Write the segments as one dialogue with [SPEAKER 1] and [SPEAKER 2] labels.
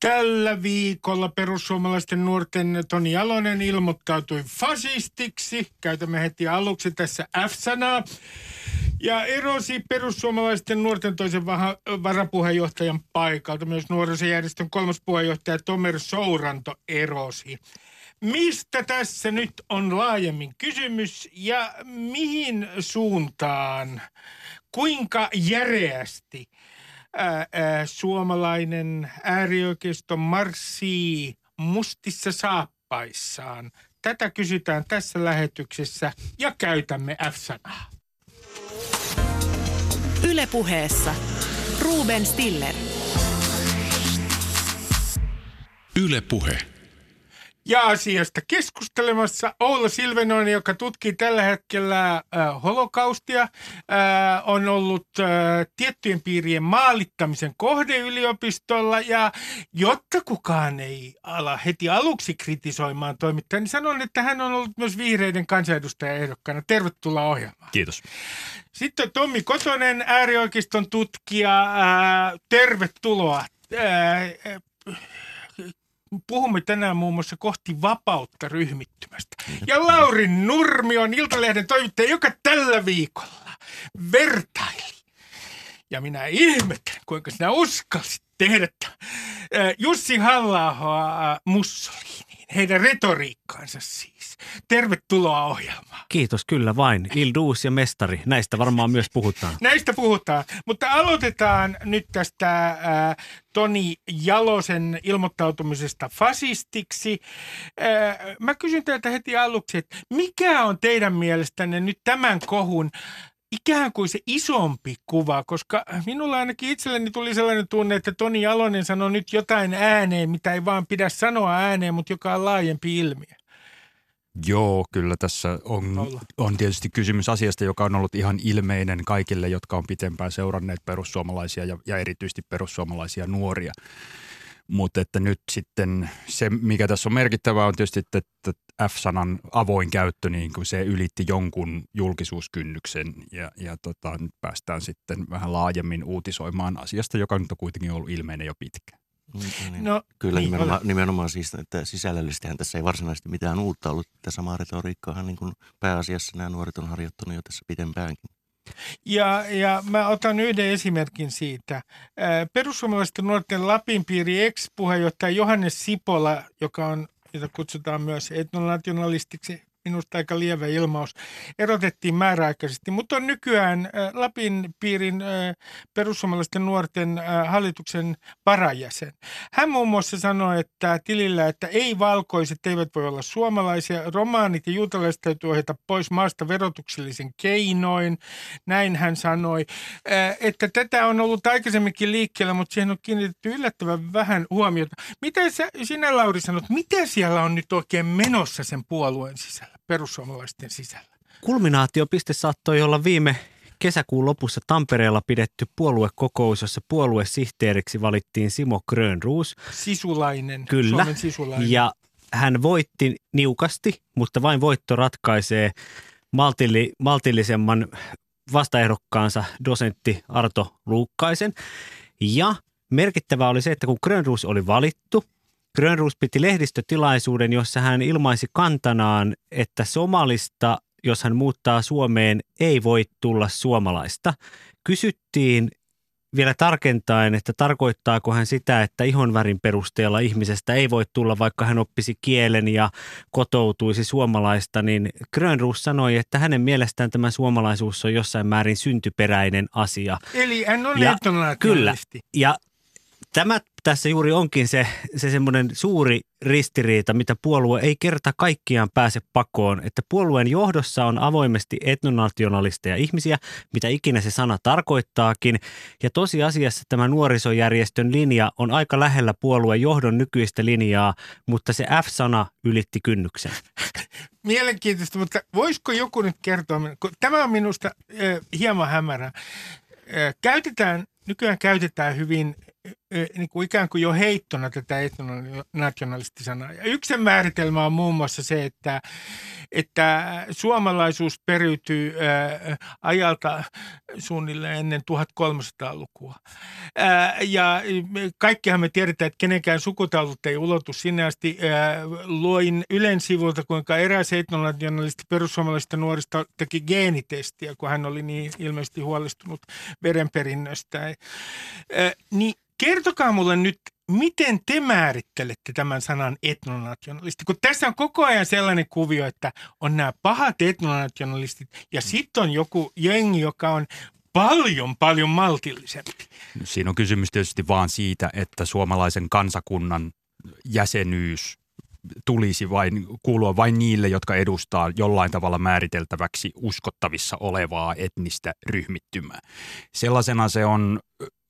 [SPEAKER 1] Tällä viikolla perussuomalaisten nuorten Toni Jalonen ilmoittautui fasistiksi. Käytämme heti aluksi tässä F-sanaa. Ja erosi perussuomalaisten nuorten toisen vaha, varapuheenjohtajan paikalta. Myös nuorisojärjestön kolmas puheenjohtaja Tomer Souranto erosi. Mistä tässä nyt on laajemmin kysymys ja mihin suuntaan, kuinka järeästi ää, ää, suomalainen äärioikeisto marssii mustissa saappaissaan? Tätä kysytään tässä lähetyksessä ja käytämme F-sanaa.
[SPEAKER 2] Ylepuheessa Ruben Stiller.
[SPEAKER 3] Yle Puhe.
[SPEAKER 1] Ja asiasta keskustelemassa Oula Silvenoinen, joka tutkii tällä hetkellä äh, holokaustia, äh, on ollut äh, tiettyjen piirien maalittamisen kohde yliopistolla. Ja jotta kukaan ei ala heti aluksi kritisoimaan toimittajaa, niin sanon, että hän on ollut myös vihreiden kansanedustajaehdokkaana. Tervetuloa ohjelmaan.
[SPEAKER 4] Kiitos.
[SPEAKER 1] Sitten Tommi Kotonen, äärioikeiston tutkija. Ää, tervetuloa. Ää, puhumme tänään muun muassa kohti vapautta ryhmittymästä. Ja Lauri Nurmi on Iltalehden toimittaja, joka tällä viikolla vertaili. Ja minä ihmettelen, kuinka sinä uskalsit tehdä. Jussi halla Mussoliniin, heidän retoriikkaansa siis. Tervetuloa ohjelmaan.
[SPEAKER 4] Kiitos, kyllä vain. Ilduus ja mestari, näistä varmaan myös puhutaan.
[SPEAKER 1] Näistä puhutaan, mutta aloitetaan nyt tästä äh, Toni Jalosen ilmoittautumisesta fasistiksi. Äh, mä kysyn teiltä heti aluksi, että mikä on teidän mielestänne nyt tämän kohun ikään kuin se isompi kuva, koska minulla ainakin itselleni tuli sellainen tunne, että Toni Jalonen sanoi nyt jotain ääneen, mitä ei vaan pidä sanoa ääneen, mutta joka on laajempi ilmiö.
[SPEAKER 5] Joo, kyllä tässä on, on tietysti kysymys asiasta, joka on ollut ihan ilmeinen kaikille, jotka on pitempään seuranneet perussuomalaisia ja, ja erityisesti perussuomalaisia nuoria. Mutta että nyt sitten se, mikä tässä on merkittävää, on tietysti, että, että F-sanan avoin käyttö, niin kuin se ylitti jonkun julkisuuskynnyksen ja, ja tota, nyt päästään sitten vähän laajemmin uutisoimaan asiasta, joka nyt on kuitenkin ollut ilmeinen jo pitkään.
[SPEAKER 6] Niin, niin. No, Kyllä niin, nimenomaan, nimenomaan siis, että sisällöllisestihän tässä ei varsinaisesti mitään uutta ollut. Tätä samaa retoriikkaahan niin kuin pääasiassa nämä nuoret on harjoittanut jo tässä pitempäänkin.
[SPEAKER 1] Ja, ja mä otan yhden esimerkin siitä. Perussuomalaisten nuorten Lapin piiri ex-puheenjohtaja Johannes Sipola, joka on, jota kutsutaan myös etnonationalistiksi, minusta aika lievä ilmaus, erotettiin määräaikaisesti, mutta on nykyään Lapin piirin perussuomalaisten nuorten hallituksen varajäsen. Hän muun muassa sanoi, että tilillä, että ei-valkoiset eivät voi olla suomalaisia, romaanit ja juutalaiset täytyy ohjata pois maasta verotuksellisen keinoin, näin hän sanoi, että tätä on ollut aikaisemminkin liikkeellä, mutta siihen on kiinnitetty yllättävän vähän huomiota. Mitä sä, sinä Lauri sanot, mitä siellä on nyt oikein menossa sen puolueen sisällä? Perussuomalaisten sisällä?
[SPEAKER 4] Kulminaatiopiste saattoi olla viime kesäkuun lopussa Tampereella pidetty puoluekokous, jossa puoluesihteeriksi valittiin Simo Grönruus.
[SPEAKER 1] Sisulainen,
[SPEAKER 4] Kyllä.
[SPEAKER 1] Suomen sisulainen.
[SPEAKER 4] Ja hän voitti niukasti, mutta vain voitto ratkaisee maltilli, maltillisemman vastaehdokkaansa dosentti Arto Luukkaisen. Ja merkittävää oli se, että kun Grönruus oli valittu – Grönruus piti lehdistötilaisuuden, jossa hän ilmaisi kantanaan, että somalista, jos hän muuttaa Suomeen, ei voi tulla suomalaista. Kysyttiin vielä tarkentaen, että tarkoittaako hän sitä, että ihonvärin perusteella ihmisestä ei voi tulla, vaikka hän oppisi kielen ja kotoutuisi suomalaista, niin Grönruus sanoi, että hänen mielestään tämä suomalaisuus on jossain määrin syntyperäinen asia.
[SPEAKER 1] Eli hän on
[SPEAKER 4] ja, Kyllä. Ja Tämä tässä juuri onkin se, se semmoinen suuri ristiriita, mitä puolue ei kerta kaikkiaan pääse pakoon, että puolueen johdossa on avoimesti etnonationalisteja ihmisiä, mitä ikinä se sana tarkoittaakin, ja tosiasiassa tämä nuorisojärjestön linja on aika lähellä puolueen johdon nykyistä linjaa, mutta se F-sana ylitti kynnyksen.
[SPEAKER 1] Mielenkiintoista, mutta voisiko joku nyt kertoa, tämä on minusta äh, hieman hämärä. Äh, käytetään, nykyään käytetään hyvin niin kuin ikään kuin jo heittona tätä etnonationalistisanaa. Ja yksi määritelmä on muun muassa se, että, että suomalaisuus periytyy ää, ajalta suunnilleen ennen 1300-lukua. Ää, ja kaikkihan me tiedetään, että kenenkään sukutaulut ei ulotu sinne asti. Ää, luoin Ylen sivulta, kuinka eräs etnonationalisti perussuomalaisista nuorista teki geenitestiä, kun hän oli niin ilmeisesti huolestunut verenperinnöstä. Ää, niin Kertokaa mulle nyt, miten te määrittelette tämän sanan etnonationalisti? Kun tässä on koko ajan sellainen kuvio, että on nämä pahat etnonationalistit ja sitten on joku jengi, joka on paljon, paljon maltillisempi.
[SPEAKER 5] Siinä on kysymys tietysti vaan siitä, että suomalaisen kansakunnan jäsenyys tulisi vain, kuulua vain niille, jotka edustaa jollain tavalla määriteltäväksi uskottavissa olevaa etnistä ryhmittymää. Sellaisena se on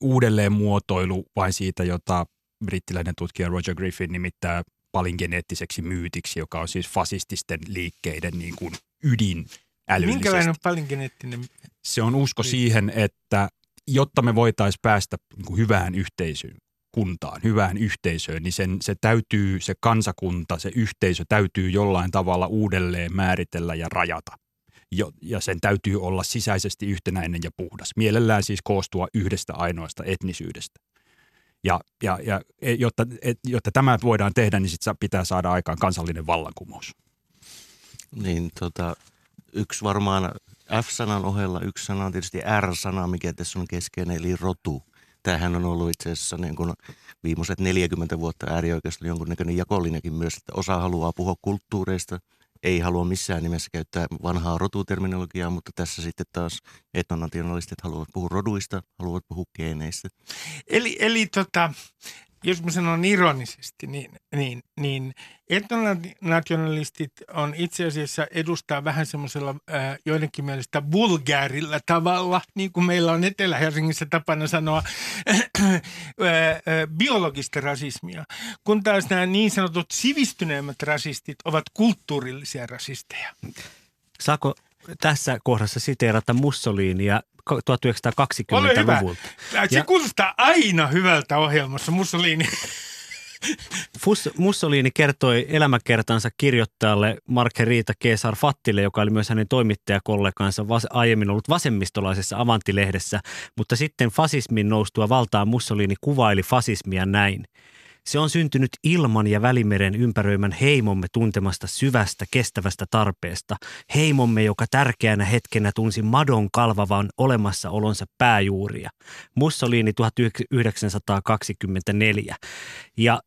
[SPEAKER 5] uudelleenmuotoilu vain siitä, jota brittiläinen tutkija Roger Griffin nimittää palingeneettiseksi myytiksi, joka on siis fasististen liikkeiden niin kuin ydin älyllisesti.
[SPEAKER 1] Minkälainen on palingeneettinen?
[SPEAKER 5] Se on usko siihen, että jotta me voitaisiin päästä niin kuin hyvään yhteisöön, kuntaan, hyvään yhteisöön, niin sen, se täytyy, se kansakunta, se yhteisö täytyy jollain tavalla uudelleen määritellä ja rajata. Jo, ja sen täytyy olla sisäisesti yhtenäinen ja puhdas. Mielellään siis koostua yhdestä ainoasta etnisyydestä. Ja, ja, ja e, jotta, et, jotta tämä voidaan tehdä, niin sit pitää saada aikaan kansallinen vallankumous.
[SPEAKER 6] Niin, tota, yksi varmaan F-sanan ohella, yksi sana on tietysti R-sana, mikä tässä on keskeinen, eli rotu – tämähän on ollut itse asiassa niin kuin viimeiset 40 vuotta äärioikeasti jonkunnäköinen jakollinenkin myös, että osa haluaa puhua kulttuureista, ei halua missään nimessä käyttää vanhaa rotuterminologiaa, mutta tässä sitten taas etnonationalistit haluavat puhua roduista, haluavat puhua geeneistä.
[SPEAKER 1] Eli, eli tota, jos mä sanon ironisesti, niin, niin, niin etnonationalistit on itse asiassa edustaa vähän semmoisella äh, joidenkin mielestä vulgaarilla tavalla, niin kuin meillä on Etelä-Helsingissä tapana sanoa, äh, äh, biologista rasismia, kun taas nämä niin sanotut sivistyneemmät rasistit ovat kulttuurillisia rasisteja.
[SPEAKER 4] Saako tässä kohdassa siteerata Mussolinia 1920-luvulta.
[SPEAKER 1] Se kuulostaa aina hyvältä ohjelmassa, Mussolini.
[SPEAKER 4] Mussolini kertoi elämäkertansa kirjoittajalle Margherita Kesar Fattille, joka oli myös hänen toimittajakollegansa vas- aiemmin ollut vasemmistolaisessa Avantilehdessä, mutta sitten fasismin noustua valtaan Mussolini kuvaili fasismia näin – se on syntynyt ilman ja välimeren ympäröimän heimomme tuntemasta syvästä, kestävästä tarpeesta. Heimomme, joka tärkeänä hetkenä tunsi madon kalvavan olemassaolonsa pääjuuria. Mussolini 1924. Ja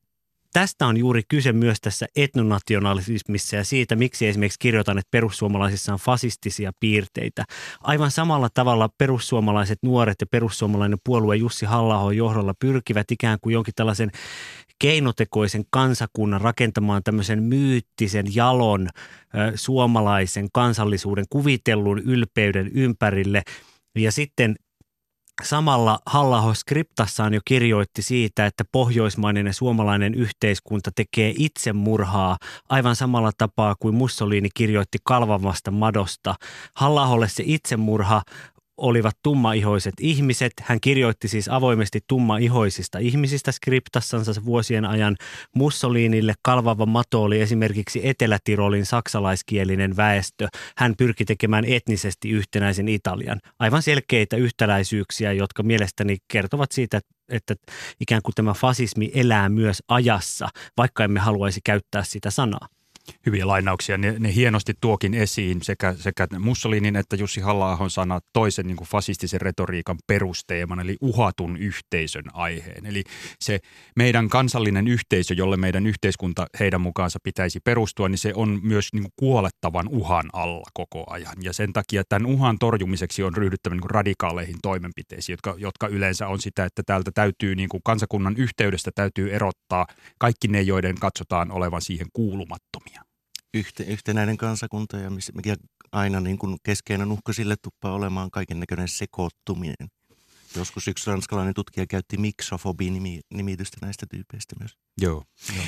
[SPEAKER 4] tästä on juuri kyse myös tässä etnonationalismissa ja siitä, miksi esimerkiksi kirjoitan, että perussuomalaisissa on fasistisia piirteitä. Aivan samalla tavalla perussuomalaiset nuoret ja perussuomalainen puolue Jussi halla johdolla pyrkivät ikään kuin jonkin tällaisen keinotekoisen kansakunnan rakentamaan tämmöisen myyttisen jalon suomalaisen kansallisuuden kuvitellun ylpeyden ympärille. Ja sitten Samalla halla skriptassaan jo kirjoitti siitä, että pohjoismainen ja suomalainen yhteiskunta tekee itsemurhaa aivan samalla tapaa kuin Mussolini kirjoitti kalvavasta madosta. halla se itsemurha olivat tummaihoiset ihmiset. Hän kirjoitti siis avoimesti tummaihoisista ihmisistä skriptassansa vuosien ajan. Mussolinille kalvava mato oli esimerkiksi Etelä-Tirolin saksalaiskielinen väestö. Hän pyrki tekemään etnisesti yhtenäisen Italian. Aivan selkeitä yhtäläisyyksiä, jotka mielestäni kertovat siitä, että ikään kuin tämä fasismi elää myös ajassa, vaikka emme haluaisi käyttää sitä sanaa
[SPEAKER 5] hyviä lainauksia. Ne, ne hienosti tuokin esiin sekä, sekä Mussolinin että Jussi halla sanat toisen niin kuin fasistisen retoriikan perusteeman, eli uhatun yhteisön aiheen. Eli se meidän kansallinen yhteisö, jolle meidän yhteiskunta heidän mukaansa pitäisi perustua, niin se on myös niin kuin kuolettavan uhan alla koko ajan. Ja sen takia tämän uhan torjumiseksi on ryhdyttävä niin kuin radikaaleihin toimenpiteisiin, jotka, jotka yleensä on sitä, että täältä täytyy niin kuin kansakunnan yhteydestä täytyy erottaa kaikki ne, joiden katsotaan olevan siihen kuulumattomia
[SPEAKER 6] yhte, yhtenäinen kansakunta ja mikä aina niin kuin keskeinen uhka sille tuppaa olemaan kaiken näköinen sekoittuminen. Joskus yksi ranskalainen tutkija käytti miksofobi-nimitystä näistä tyypeistä myös.
[SPEAKER 5] Joo. joo.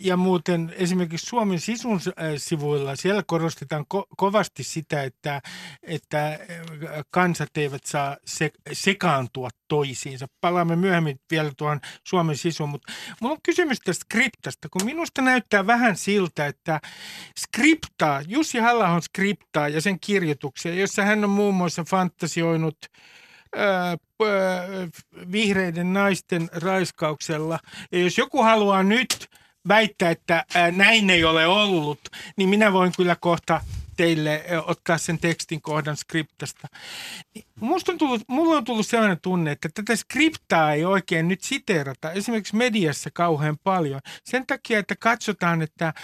[SPEAKER 1] Ja muuten esimerkiksi Suomen sisun sivuilla siellä korostetaan ko- kovasti sitä, että, että kansat eivät saa se- sekaantua toisiinsa. Palaamme myöhemmin vielä tuohon Suomen sisuun, mutta mulla on kysymys tästä skriptasta, kun minusta näyttää vähän siltä, että skriptaa, Jussi halla skriptaa ja sen kirjoituksia, jossa hän on muun muassa fantasioinut – vihreiden naisten raiskauksella. Ja jos joku haluaa nyt väittää, että näin ei ole ollut, niin minä voin kyllä kohta teille ottaa sen tekstin kohdan skriptasta. Musta on tullut, mulla on tullut sellainen tunne, että tätä skriptaa ei oikein nyt siteerata esimerkiksi mediassa kauhean paljon. Sen takia, että katsotaan, että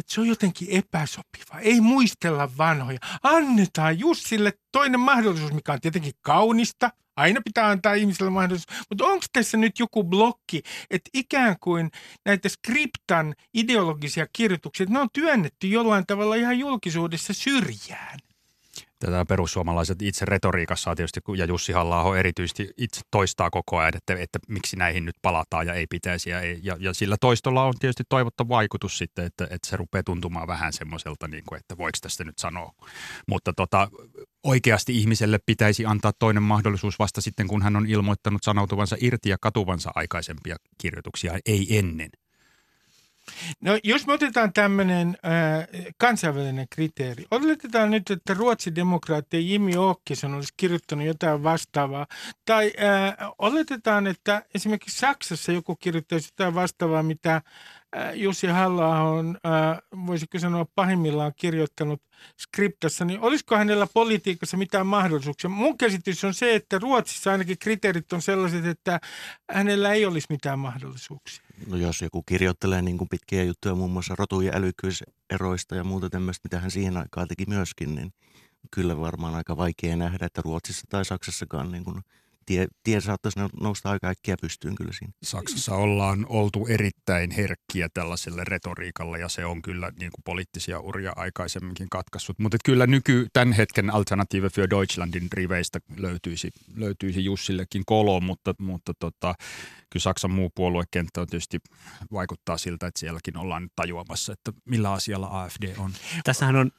[SPEAKER 1] että se on jotenkin epäsopiva. Ei muistella vanhoja. Annetaan Jussille toinen mahdollisuus, mikä on tietenkin kaunista. Aina pitää antaa ihmiselle mahdollisuus. Mutta onko tässä nyt joku blokki, että ikään kuin näitä skriptan ideologisia kirjoituksia, ne on työnnetty jollain tavalla ihan julkisuudessa syrjään?
[SPEAKER 5] Tätä perussuomalaiset itse retoriikassa tietysti, ja Jussi halla erityisesti itse toistaa koko ajan, että, että miksi näihin nyt palataan ja ei pitäisi. Ja, ja, ja sillä toistolla on tietysti toivottu vaikutus sitten, että, että se rupeaa tuntumaan vähän semmoiselta, niin kuin, että voiko tästä nyt sanoa. Mutta tota, oikeasti ihmiselle pitäisi antaa toinen mahdollisuus vasta sitten, kun hän on ilmoittanut sanoutuvansa irti ja katuvansa aikaisempia kirjoituksia, ei ennen.
[SPEAKER 1] No jos me otetaan tämmöinen äh, kansainvälinen kriteeri. Oletetaan nyt, että Ruotsin demokraatti Jimmy Åkesson olisi kirjoittanut jotain vastaavaa. Tai äh, oletetaan, että esimerkiksi Saksassa joku kirjoittaisi jotain vastaavaa, mitä Äh, Jussi halla on, äh, voisiko sanoa pahimmillaan kirjoittanut skriptassa, niin olisiko hänellä politiikassa mitään mahdollisuuksia? Mun käsitys on se, että Ruotsissa ainakin kriteerit on sellaiset, että hänellä ei olisi mitään mahdollisuuksia.
[SPEAKER 6] No jos joku kirjoittelee niin kuin pitkiä juttuja muun muassa rotu- ja älykkyyseroista ja muuta tämmöistä, mitä hän siihen aikaan teki myöskin, niin kyllä varmaan aika vaikea nähdä, että Ruotsissa tai Saksassakaan niin kuin tie, tie saattaisi nousta aika äkkiä pystyyn kyllä siinä.
[SPEAKER 5] Saksassa ollaan oltu erittäin herkkiä tällaiselle retoriikalle ja se on kyllä niin kuin poliittisia uria aikaisemminkin katkaissut. Mutta kyllä nyky tämän hetken Alternative für Deutschlandin riveistä löytyisi, löytyisi Jussillekin kolo, mutta, mutta tota, kyllä Saksan muu puoluekenttä on tietysti vaikuttaa siltä, että sielläkin ollaan nyt tajuamassa, että millä asialla AFD on.
[SPEAKER 4] Tässähän on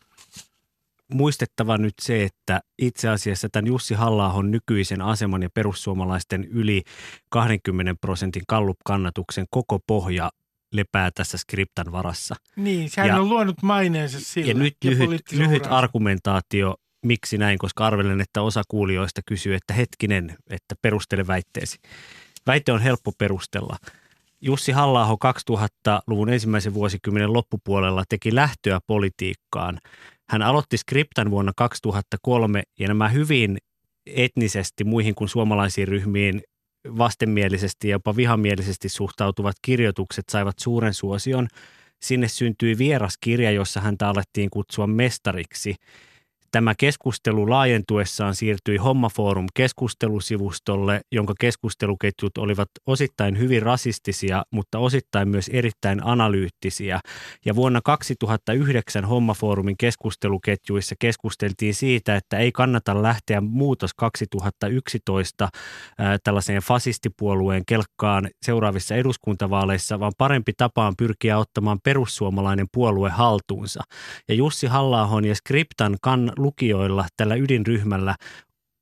[SPEAKER 4] muistettava nyt se, että itse asiassa tämän Jussi halla nykyisen aseman ja perussuomalaisten yli 20 prosentin kallup-kannatuksen koko pohja lepää tässä skriptan varassa.
[SPEAKER 1] Niin, sehän ja, on luonut maineensa sillä.
[SPEAKER 4] Ja nyt ja lyhyt, lyhyt argumentaatio, miksi näin, koska arvelen, että osa kuulijoista kysyy, että hetkinen, että perustele väitteesi. Väite on helppo perustella. Jussi halla 2000-luvun ensimmäisen vuosikymmenen loppupuolella teki lähtöä politiikkaan hän aloitti Skriptan vuonna 2003 ja nämä hyvin etnisesti muihin kuin suomalaisiin ryhmiin vastenmielisesti ja jopa vihamielisesti suhtautuvat kirjoitukset saivat suuren suosion. Sinne syntyi vieras kirja, jossa häntä alettiin kutsua mestariksi – Tämä keskustelu laajentuessaan siirtyi Hommafoorum keskustelusivustolle, jonka keskusteluketjut olivat osittain hyvin rasistisia, mutta osittain myös erittäin analyyttisiä. Ja vuonna 2009 Hommafoorumin keskusteluketjuissa keskusteltiin siitä, että ei kannata lähteä muutos 2011 ää, tällaiseen fasistipuolueen kelkkaan seuraavissa eduskuntavaaleissa, vaan parempi tapa on pyrkiä ottamaan perussuomalainen puolue haltuunsa. Ja Jussi halla ja Skriptan kan lukijoilla tällä ydinryhmällä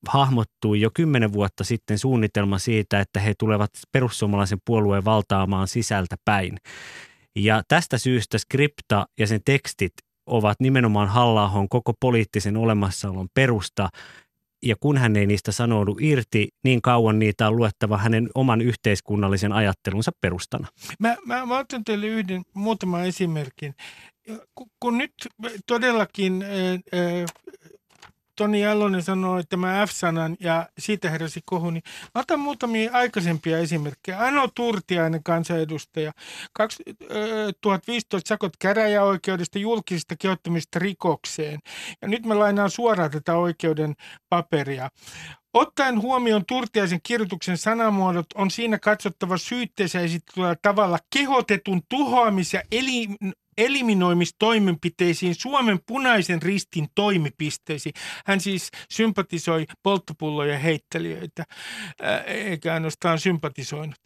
[SPEAKER 4] hahmottui jo kymmenen vuotta sitten suunnitelma siitä, että he tulevat perussuomalaisen puolueen valtaamaan sisältä päin. Ja tästä syystä skripta ja sen tekstit ovat nimenomaan halla koko poliittisen olemassaolon perusta, ja kun hän ei niistä sanoudu irti, niin kauan niitä on luettava hänen oman yhteiskunnallisen ajattelunsa perustana.
[SPEAKER 1] Mä, mä, mä otan teille yhden muutaman esimerkin kun nyt todellakin Toni Jallonen sanoi tämä F-sanan ja siitä heräsi kohu, niin otan muutamia aikaisempia esimerkkejä. Ano Turtiainen kansanedustaja, 2015 sakot käräjäoikeudesta julkisista kehottamista rikokseen. Ja nyt mä lainaan suoraan tätä oikeuden paperia. Ottaen huomioon Turtiaisen kirjoituksen sanamuodot on siinä katsottava syytteessä esitetyllä tavalla kehotetun tuhoamis- ja eli, eliminoimistoimenpiteisiin Suomen punaisen ristin toimipisteisiin. Hän siis sympatisoi polttopulloja heittelijöitä, eikä ainoastaan sympatisoinut.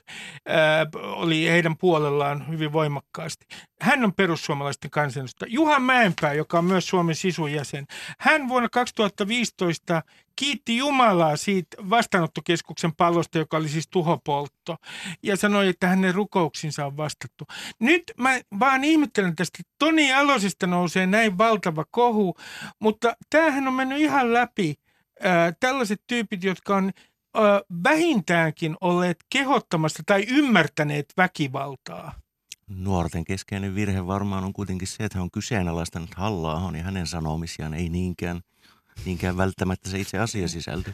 [SPEAKER 1] Oli heidän puolellaan hyvin voimakkaasti. Hän on perussuomalaisten kansanedustaja. Juha Mäenpää, joka on myös Suomen sisujäsen. Hän vuonna 2015 kiitti Jumalaa siitä vastaanottokeskuksen pallosta, joka oli siis tuhopoltto, ja sanoi, että hänen rukouksinsa on vastattu. Nyt mä vaan ihmettelen tästä, että Toni Alosesta nousee näin valtava kohu, mutta tämähän on mennyt ihan läpi. Ää, tällaiset tyypit, jotka on ää, vähintäänkin olleet kehottamassa tai ymmärtäneet väkivaltaa.
[SPEAKER 6] Nuorten keskeinen virhe varmaan on kuitenkin se, että hän on kyseenalaistanut halla ja hänen sanomisiaan, ei niinkään – niinkään välttämättä se itse asiasisältö.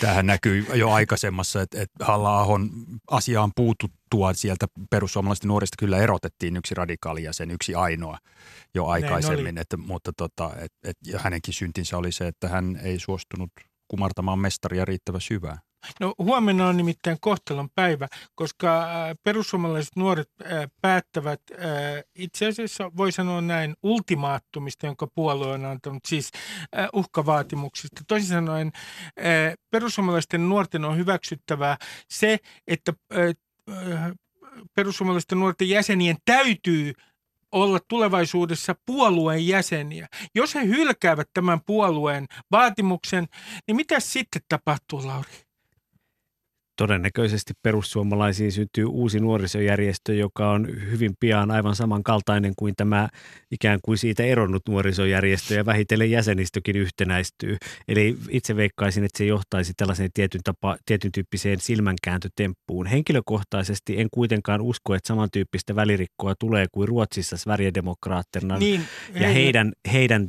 [SPEAKER 5] Tähän näkyy jo aikaisemmassa, että, että Halla-ahon asiaan puututtua sieltä perussuomalaisten nuorista kyllä erotettiin yksi radikaali ja sen yksi ainoa jo aikaisemmin, että, mutta tota, et, et, ja hänenkin syntinsä oli se, että hän ei suostunut kumartamaan mestaria riittävän syvään.
[SPEAKER 1] No huomenna on nimittäin kohtalon päivä, koska äh, perussuomalaiset nuoret äh, päättävät äh, itse asiassa, voi sanoa näin, ultimaattumista, jonka puolue on antanut, siis uhkavaatimuksista. Toisin sanoen perussuomalaisten nuorten on hyväksyttävää se, että perussuomalaisten nuorten jäsenien täytyy olla tulevaisuudessa puolueen jäseniä. Jos he hylkäävät tämän puolueen vaatimuksen, niin mitä sitten tapahtuu, Lauri?
[SPEAKER 4] Todennäköisesti perussuomalaisiin syntyy uusi nuorisojärjestö, joka on hyvin pian aivan samankaltainen kuin tämä ikään kuin siitä eronnut nuorisojärjestö ja vähitellen jäsenistökin yhtenäistyy. Eli itse veikkaisin, että se johtaisi tällaiseen tietyn, tapa, tietyn tyyppiseen silmänkääntötemppuun. Henkilökohtaisesti en kuitenkaan usko, että samantyyppistä välirikkoa tulee kuin Ruotsissa Sverigedemokraterna niin, ja heidän, heidän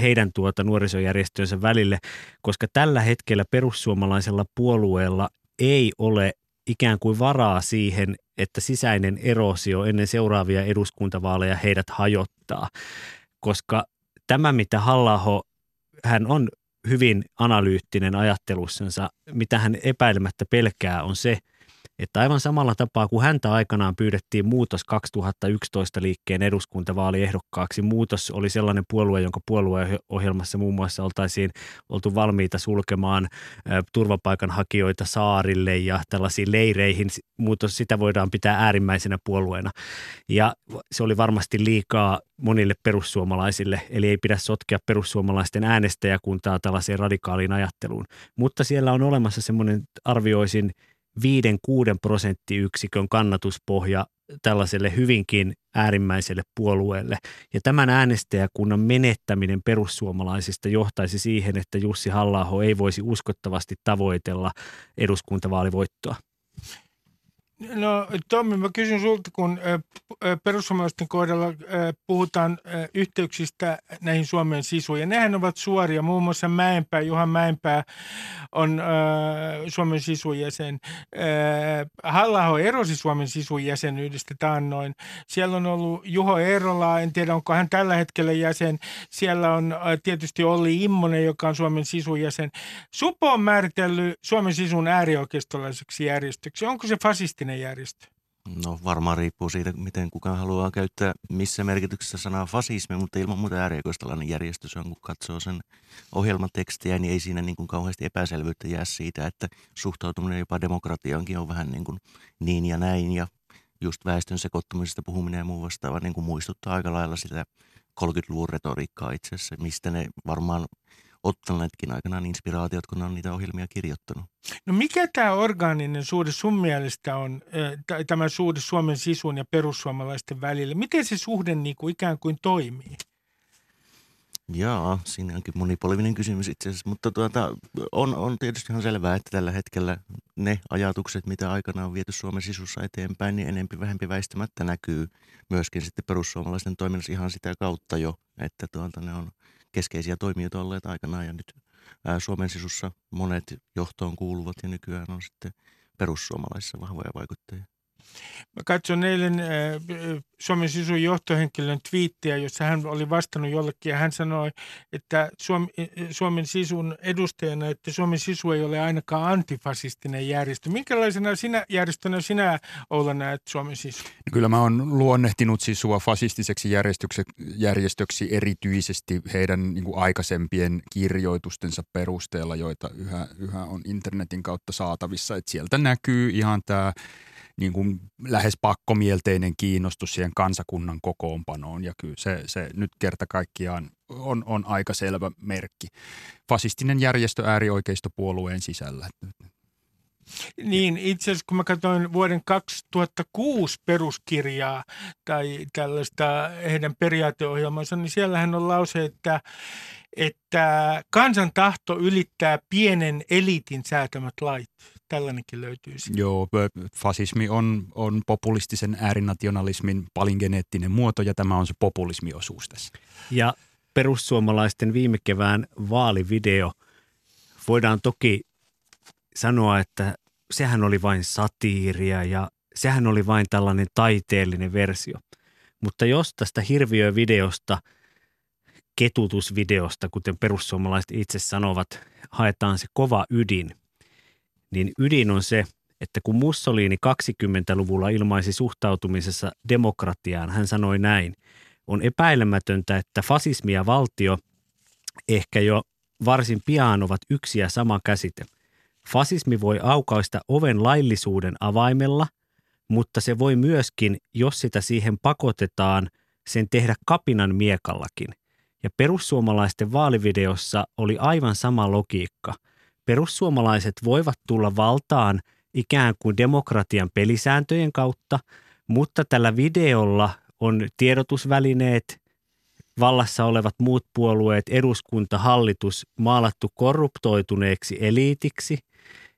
[SPEAKER 4] heidän tuota nuorisojärjestönsä välille, koska tällä hetkellä perussuomalaisella puolueella ei ole ikään kuin varaa siihen, että sisäinen erosio ennen seuraavia eduskuntavaaleja heidät hajottaa. Koska tämä, mitä halla hän on hyvin analyyttinen ajattelussansa, mitä hän epäilemättä pelkää, on se – että aivan samalla tapaa kuin häntä aikanaan pyydettiin muutos 2011 liikkeen eduskuntavaaliehdokkaaksi, muutos oli sellainen puolue, jonka puolueohjelmassa muun muassa oltaisiin oltu valmiita sulkemaan turvapaikanhakijoita saarille ja tällaisiin leireihin. Muutos, sitä voidaan pitää äärimmäisenä puolueena. Ja se oli varmasti liikaa monille perussuomalaisille, eli ei pidä sotkea perussuomalaisten äänestäjäkuntaa tällaiseen radikaaliin ajatteluun. Mutta siellä on olemassa semmoinen, arvioisin, 5-6 prosenttiyksikön kannatuspohja tällaiselle hyvinkin äärimmäiselle puolueelle. Ja tämän äänestäjäkunnan menettäminen perussuomalaisista johtaisi siihen, että Jussi halla ei voisi uskottavasti tavoitella eduskuntavaalivoittoa.
[SPEAKER 1] No Tommi, mä kysyn sulta, kun perussuomalaisten kohdalla puhutaan yhteyksistä näihin Suomen sisuun, ja nehän ovat suoria. Muun muassa Mäenpää, Juhan Mäenpää on Suomen sisun jäsen. halla erosi Suomen sisun jäsenyydestä taannoin. Siellä on ollut Juho Eerola, en tiedä onko hän tällä hetkellä jäsen. Siellä on tietysti Olli Immonen, joka on Suomen sisun jäsen. Supo on määritellyt Suomen sisun äärioikeistolaiseksi järjestöksi. Onko se fasistinen poliittinen järjestö?
[SPEAKER 6] No varmaan riippuu siitä, miten kukaan haluaa käyttää missä merkityksessä sanaa fasismi, mutta ilman muuta äärioikeistolainen järjestö, se on kun katsoo sen ohjelmatekstiä, niin ei siinä niin kuin kauheasti epäselvyyttä jää siitä, että suhtautuminen jopa demokratiaankin on vähän niin, kuin niin ja näin ja just väestön sekoittumisesta puhuminen ja muu vastaava niin kuin muistuttaa aika lailla sitä 30-luvun retoriikkaa itse asiassa, mistä ne varmaan ottaneetkin aikanaan inspiraatiot, kun ne on niitä ohjelmia kirjoittanut.
[SPEAKER 1] No mikä tämä orgaaninen suhde sun mielestä on, tämä suhde Suomen sisun ja perussuomalaisten välillä? Miten se suhde niin kuin ikään kuin toimii?
[SPEAKER 6] Jaa, siinä onkin monipolvinen kysymys itse asiassa, mutta tuota, on, on tietysti ihan selvää, että tällä hetkellä ne ajatukset, mitä aikana on viety Suomen sisussa eteenpäin, niin enempi vähempi väistämättä näkyy myöskin sitten perussuomalaisten toiminnassa ihan sitä kautta jo, että tuolta ne on keskeisiä toimijoita olleet aikanaan ja nyt Suomen sisussa monet johtoon kuuluvat ja nykyään on sitten perussuomalaisissa vahvoja vaikuttajia.
[SPEAKER 1] Mä katson eilen äh, Suomen sisun johtohenkilön twiittiä, jossa hän oli vastannut jollekin ja hän sanoi, että Suomi, Suomen sisun edustajana, että Suomen sisu ei ole ainakaan antifasistinen järjestö. Minkälaisena sinä järjestönä sinä Oula näet Suomen sisu?
[SPEAKER 5] Kyllä mä oon luonnehtinut sisua fasistiseksi järjestöksi erityisesti heidän niin kuin aikaisempien kirjoitustensa perusteella, joita yhä, yhä on internetin kautta saatavissa. Et sieltä näkyy ihan tämä niin kuin lähes pakkomielteinen kiinnostus siihen kansakunnan kokoonpanoon ja kyllä se, se nyt kerta kaikkiaan on, on aika selvä merkki. Fasistinen järjestö äärioikeistopuolueen sisällä.
[SPEAKER 1] Niin, itse asiassa kun mä katsoin vuoden 2006 peruskirjaa tai tällaista heidän periaateohjelmansa, niin siellähän on lause, että, että kansan tahto ylittää pienen elitin säätämät lait tällainenkin löytyisi.
[SPEAKER 5] Joo, fasismi on, on populistisen äärinationalismin palingeneettinen muoto ja tämä on se populismiosuus tässä.
[SPEAKER 4] Ja perussuomalaisten viime kevään vaalivideo voidaan toki sanoa, että sehän oli vain satiiria ja sehän oli vain tällainen taiteellinen versio. Mutta jos tästä hirviövideosta, ketutusvideosta, kuten perussuomalaiset itse sanovat, haetaan se kova ydin – niin ydin on se, että kun Mussolini 20-luvulla ilmaisi suhtautumisessa demokratiaan, hän sanoi näin, on epäilemätöntä, että fasismi ja valtio ehkä jo varsin pian ovat yksi ja sama käsite. Fasismi voi aukaista oven laillisuuden avaimella, mutta se voi myöskin, jos sitä siihen pakotetaan, sen tehdä kapinan miekallakin. Ja perussuomalaisten vaalivideossa oli aivan sama logiikka – perussuomalaiset voivat tulla valtaan ikään kuin demokratian pelisääntöjen kautta, mutta tällä videolla on tiedotusvälineet, vallassa olevat muut puolueet, eduskunta, hallitus maalattu korruptoituneeksi eliitiksi,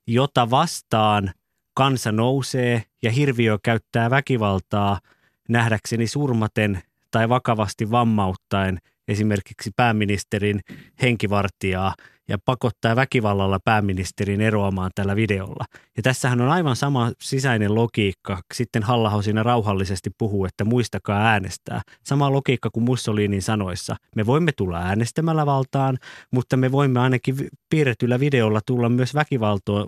[SPEAKER 4] jota vastaan kansa nousee ja hirviö käyttää väkivaltaa nähdäkseni surmaten tai vakavasti vammauttaen esimerkiksi pääministerin henkivartijaa – ja pakottaa väkivallalla pääministerin eroamaan tällä videolla. Ja tässähän on aivan sama sisäinen logiikka. Sitten halla siinä rauhallisesti puhuu, että muistakaa äänestää. Sama logiikka kuin Mussolinin sanoissa. Me voimme tulla äänestämällä valtaan, mutta me voimme ainakin piirretyllä videolla tulla myös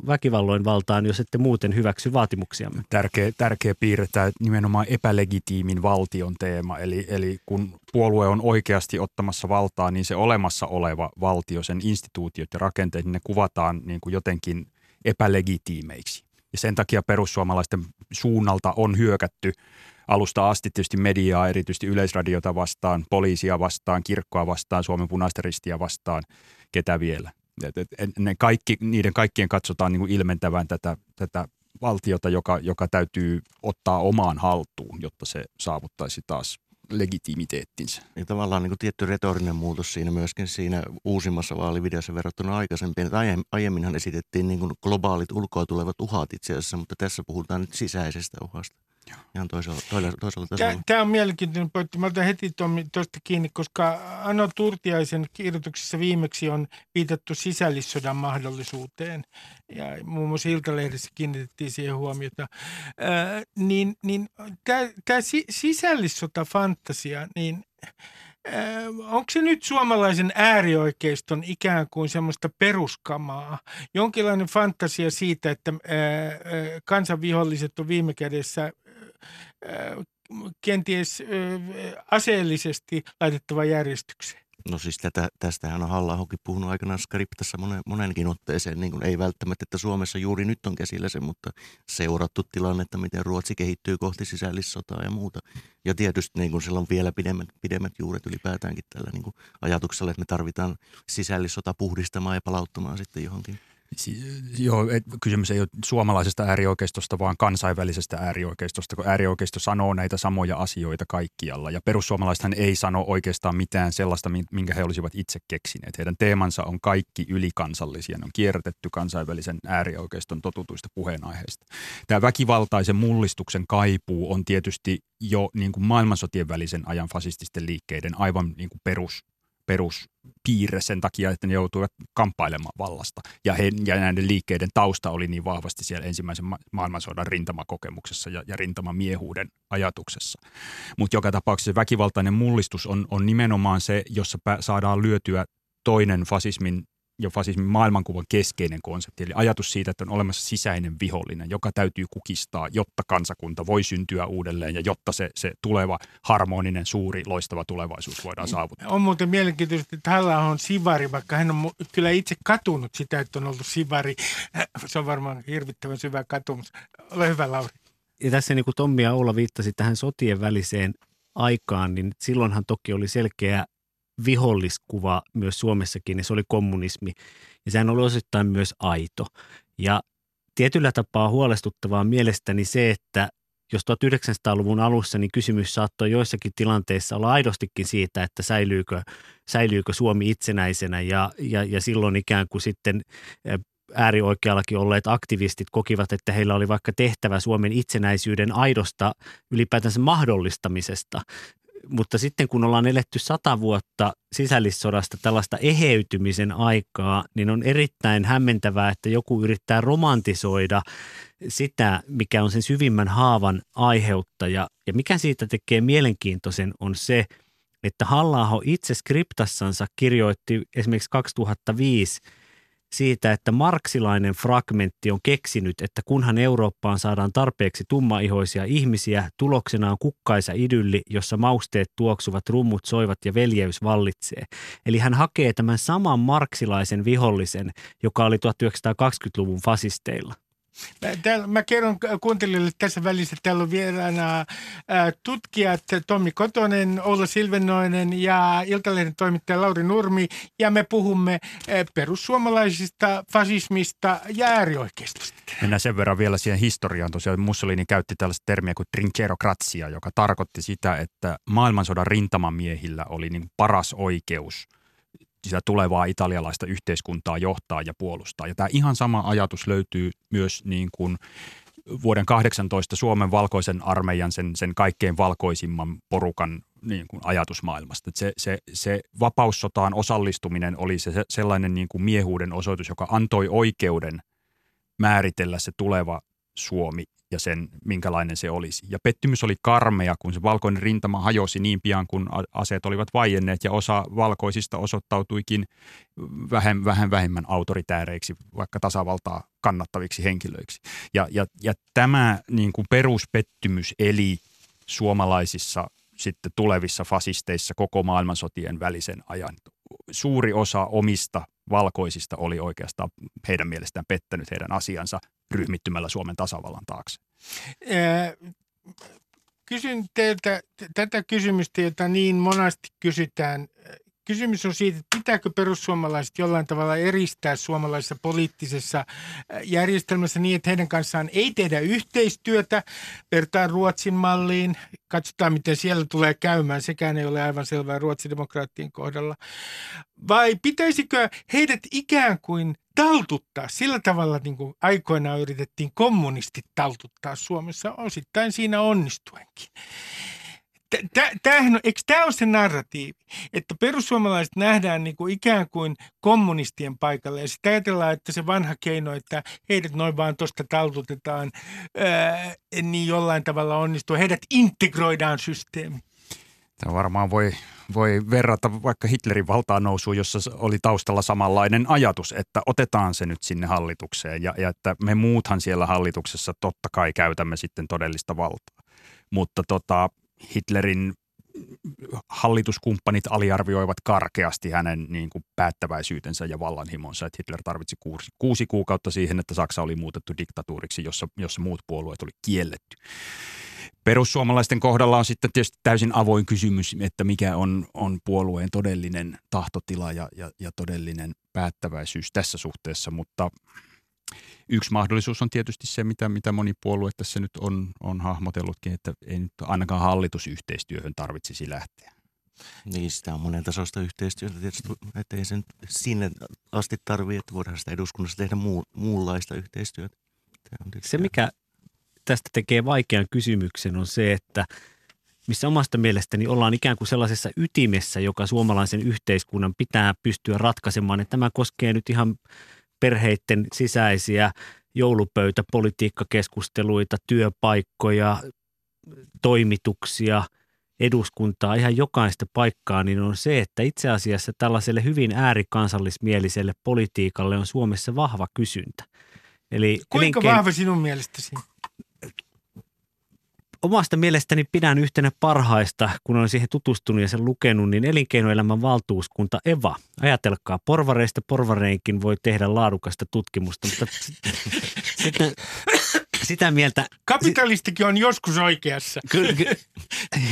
[SPEAKER 4] väkivalloin valtaan, jos ette muuten hyväksy vaatimuksiamme.
[SPEAKER 5] Tärkeä, tärkeä piirre nimenomaan epälegitiimin valtion teema. Eli, eli kun puolue on oikeasti ottamassa valtaa, niin se olemassa oleva valtio, sen instituutiot ja rakenteet, niin ne kuvataan niin kuin jotenkin epälegitiimeiksi. Ja sen takia perussuomalaisten suunnalta on hyökätty alusta asti tietysti mediaa, erityisesti yleisradiota vastaan, poliisia vastaan, kirkkoa vastaan, Suomen punaista ristiä vastaan, ketä vielä. Ne kaikki, niiden kaikkien katsotaan niin kuin ilmentävän tätä, tätä valtiota, joka, joka täytyy ottaa omaan haltuun, jotta se saavuttaisi taas legitimiteettinsä.
[SPEAKER 6] Ja tavallaan niin kuin tietty retorinen muutos siinä myöskin siinä uusimmassa vaalivideossa verrattuna aikaisempiin. Aiemminhan esitettiin niin kuin globaalit ulkoa tulevat uhat itse asiassa, mutta tässä puhutaan nyt sisäisestä uhasta. Ihan toisella, toisella, toisella tasolla.
[SPEAKER 1] Tämä on mielenkiintoinen pointti. Mä otan heti tuosta kiinni, koska Ano Turtiaisen kirjoituksessa viimeksi on viitattu sisällissodan mahdollisuuteen. Ja muun muassa Iltalehdessä kiinnitettiin siihen huomiota. Ää, niin niin tämä si, sisällissota-fantasia, niin onko se nyt suomalaisen äärioikeiston ikään kuin semmoista peruskamaa? Jonkinlainen fantasia siitä, että kansanviholliset on viime kädessä kenties aseellisesti laitettava järjestykseen?
[SPEAKER 6] No siis tätä, tästähän on halla puhunut aikanaan skriptassa monen, monenkin otteeseen, niin kuin ei välttämättä, että Suomessa juuri nyt on käsillä se, mutta seurattu tilannetta, miten Ruotsi kehittyy kohti sisällissotaa ja muuta. Ja tietysti niin kuin sillä on vielä pidemmät, pidemmät juuret ylipäätäänkin tällä niin kuin ajatuksella, että me tarvitaan sisällissota puhdistamaan ja palauttamaan sitten johonkin
[SPEAKER 5] Joo, et, kysymys ei ole suomalaisesta äärioikeistosta, vaan kansainvälisestä äärioikeistosta, kun äärioikeisto sanoo näitä samoja asioita kaikkialla. Ja perussuomalaisethan ei sano oikeastaan mitään sellaista, minkä he olisivat itse keksineet. Heidän teemansa on kaikki ylikansallisia. Ne on kierrätetty kansainvälisen äärioikeiston totutuista puheenaiheista. Tämä väkivaltaisen mullistuksen kaipuu on tietysti jo niin kuin maailmansotien välisen ajan fasististen liikkeiden aivan niin kuin perus peruspiirre sen takia, että ne joutuivat kamppailemaan vallasta. Ja, he, ja näiden liikkeiden tausta oli niin vahvasti siellä ensimmäisen ma- maailmansodan rintamakokemuksessa ja, ja rintamamiehuuden ajatuksessa. Mutta joka tapauksessa väkivaltainen mullistus on, on nimenomaan se, jossa saadaan lyötyä toinen fasismin ja fasismin maailmankuvan keskeinen konsepti, eli ajatus siitä, että on olemassa sisäinen vihollinen, joka täytyy kukistaa, jotta kansakunta voi syntyä uudelleen ja jotta se, se tuleva harmoninen, suuri, loistava tulevaisuus voidaan saavuttaa.
[SPEAKER 1] On muuten mielenkiintoista, että hänellä on sivari, vaikka hän on kyllä itse katunut sitä, että on ollut sivari. Se on varmaan hirvittävän syvä katumus. Ole hyvä, Lauri.
[SPEAKER 4] Ja tässä niin kuin Tommi ja Oula viittasi tähän sotien väliseen aikaan, niin silloinhan toki oli selkeä viholliskuva myös Suomessakin, ja se oli kommunismi. Ja sehän oli osittain myös aito. Ja tietyllä tapaa huolestuttavaa mielestäni se, että jos 1900-luvun alussa, niin kysymys saattoi joissakin tilanteissa olla aidostikin siitä, että säilyykö, säilyykö Suomi itsenäisenä ja, ja, ja silloin ikään kuin sitten äärioikeallakin olleet aktivistit kokivat, että heillä oli vaikka tehtävä Suomen itsenäisyyden aidosta ylipäätänsä mahdollistamisesta mutta sitten kun ollaan eletty sata vuotta sisällissodasta tällaista eheytymisen aikaa, niin on erittäin hämmentävää, että joku yrittää romantisoida sitä, mikä on sen syvimmän haavan aiheuttaja. Ja mikä siitä tekee mielenkiintoisen on se, että halla itse skriptassansa kirjoitti esimerkiksi 2005 siitä, että marksilainen fragmentti on keksinyt, että kunhan Eurooppaan saadaan tarpeeksi tummaihoisia ihmisiä, tuloksena on kukkaisa idylli, jossa mausteet tuoksuvat, rummut soivat ja veljeys vallitsee. Eli hän hakee tämän saman marksilaisen vihollisen, joka oli 1920-luvun fasisteilla.
[SPEAKER 1] Täällä, mä kerron kuuntelijoille tässä välissä, että täällä on vieraana tutkijat Tommi Kotonen, Oula Silvennoinen ja Iltalehden toimittaja Lauri Nurmi. Ja me puhumme perussuomalaisista, fasismista ja äärioikeistosta.
[SPEAKER 5] Mennään sen verran vielä siihen historiaan. Tosiaan Mussolini käytti tällaista termiä kuin trincherocratia, joka tarkoitti sitä, että maailmansodan rintamamiehillä oli niin paras oikeus – sitä tulevaa italialaista yhteiskuntaa johtaa ja puolustaa. Ja tämä ihan sama ajatus löytyy myös niin kuin vuoden 18 Suomen valkoisen armeijan, sen, sen kaikkein valkoisimman porukan niin kuin ajatusmaailmasta. se, se, se vapaussotaan osallistuminen oli se, sellainen niin kuin miehuuden osoitus, joka antoi oikeuden määritellä se tuleva Suomi ja sen, minkälainen se olisi. Ja pettymys oli karmea, kun se valkoinen rintama hajosi niin pian, kun aseet olivat vaienneet ja osa valkoisista osoittautuikin vähän, vähän vähemmän autoritääreiksi, vaikka tasavaltaa kannattaviksi henkilöiksi. Ja, ja, ja tämä niin kuin peruspettymys eli suomalaisissa sitten tulevissa fasisteissa koko maailmansotien välisen ajan. Suuri osa omista valkoisista oli oikeastaan heidän mielestään pettänyt heidän asiansa ryhmittymällä Suomen tasavallan taakse?
[SPEAKER 1] Kysyn teiltä tätä kysymystä, jota niin monasti kysytään Kysymys on siitä, että pitääkö perussuomalaiset jollain tavalla eristää suomalaisessa poliittisessa äh, järjestelmässä niin, että heidän kanssaan ei tehdä yhteistyötä, vertaan Ruotsin malliin, katsotaan miten siellä tulee käymään, sekään ei ole aivan selvää Ruotsin demokraattien kohdalla. Vai pitäisikö heidät ikään kuin taltuttaa sillä tavalla, niin kuin aikoinaan yritettiin kommunistit taltuttaa Suomessa, osittain siinä onnistuenkin. Tämähän, eikö tämä ole se narratiivi, että perussuomalaiset nähdään niin kuin ikään kuin kommunistien paikalle ja sitten ajatellaan, että se vanha keino, että heidät noin vaan tuosta taltutetaan, ää, niin jollain tavalla onnistuu. Heidät integroidaan systeemi.
[SPEAKER 5] Tämä varmaan voi, voi verrata vaikka Hitlerin valtaan nousuun, jossa oli taustalla samanlainen ajatus, että otetaan se nyt sinne hallitukseen ja, ja että me muuthan siellä hallituksessa totta kai käytämme sitten todellista valtaa. Mutta tota, Hitlerin hallituskumppanit aliarvioivat karkeasti hänen niin kuin päättäväisyytensä ja vallanhimonsa, että Hitler tarvitsi kuusi, kuusi kuukautta siihen, että Saksa oli muutettu diktatuuriksi, jossa, jossa muut puolueet oli kielletty. Perussuomalaisten kohdalla on sitten tietysti täysin avoin kysymys, että mikä on, on puolueen todellinen tahtotila ja, ja, ja todellinen päättäväisyys tässä suhteessa, mutta Yksi mahdollisuus on tietysti se, mitä, mitä moni puolue tässä nyt on, on hahmotellutkin, että ei nyt ainakaan hallitusyhteistyöhön tarvitsisi lähteä.
[SPEAKER 6] Niin, sitä on monen tasoista yhteistyötä tietysti, että ei sen sinne asti tarvitse, että voidaan sitä eduskunnassa tehdä muu, muunlaista yhteistyötä.
[SPEAKER 4] Se, mikä tästä tekee vaikean kysymyksen, on se, että missä omasta mielestäni ollaan ikään kuin sellaisessa ytimessä, joka suomalaisen yhteiskunnan pitää pystyä ratkaisemaan. Että tämä koskee nyt ihan perheiden sisäisiä joulupöytä, politiikkakeskusteluita, työpaikkoja, toimituksia, eduskuntaa, ihan jokaista paikkaa, niin on se, että itse asiassa tällaiselle hyvin äärikansallismieliselle politiikalle on Suomessa vahva kysyntä. Eli
[SPEAKER 1] Kuinka
[SPEAKER 4] elinkein-
[SPEAKER 1] vahva sinun mielestäsi?
[SPEAKER 4] Omasta mielestäni pidän yhtenä parhaista, kun olen siihen tutustunut ja sen lukenut, niin elinkeinoelämän valtuuskunta EVA. Ajatelkaa, porvareista porvareinkin voi tehdä laadukasta tutkimusta, mutta sitten sitä mieltä,
[SPEAKER 1] Kapitalistikin on joskus oikeassa.
[SPEAKER 4] Kyllä, ky,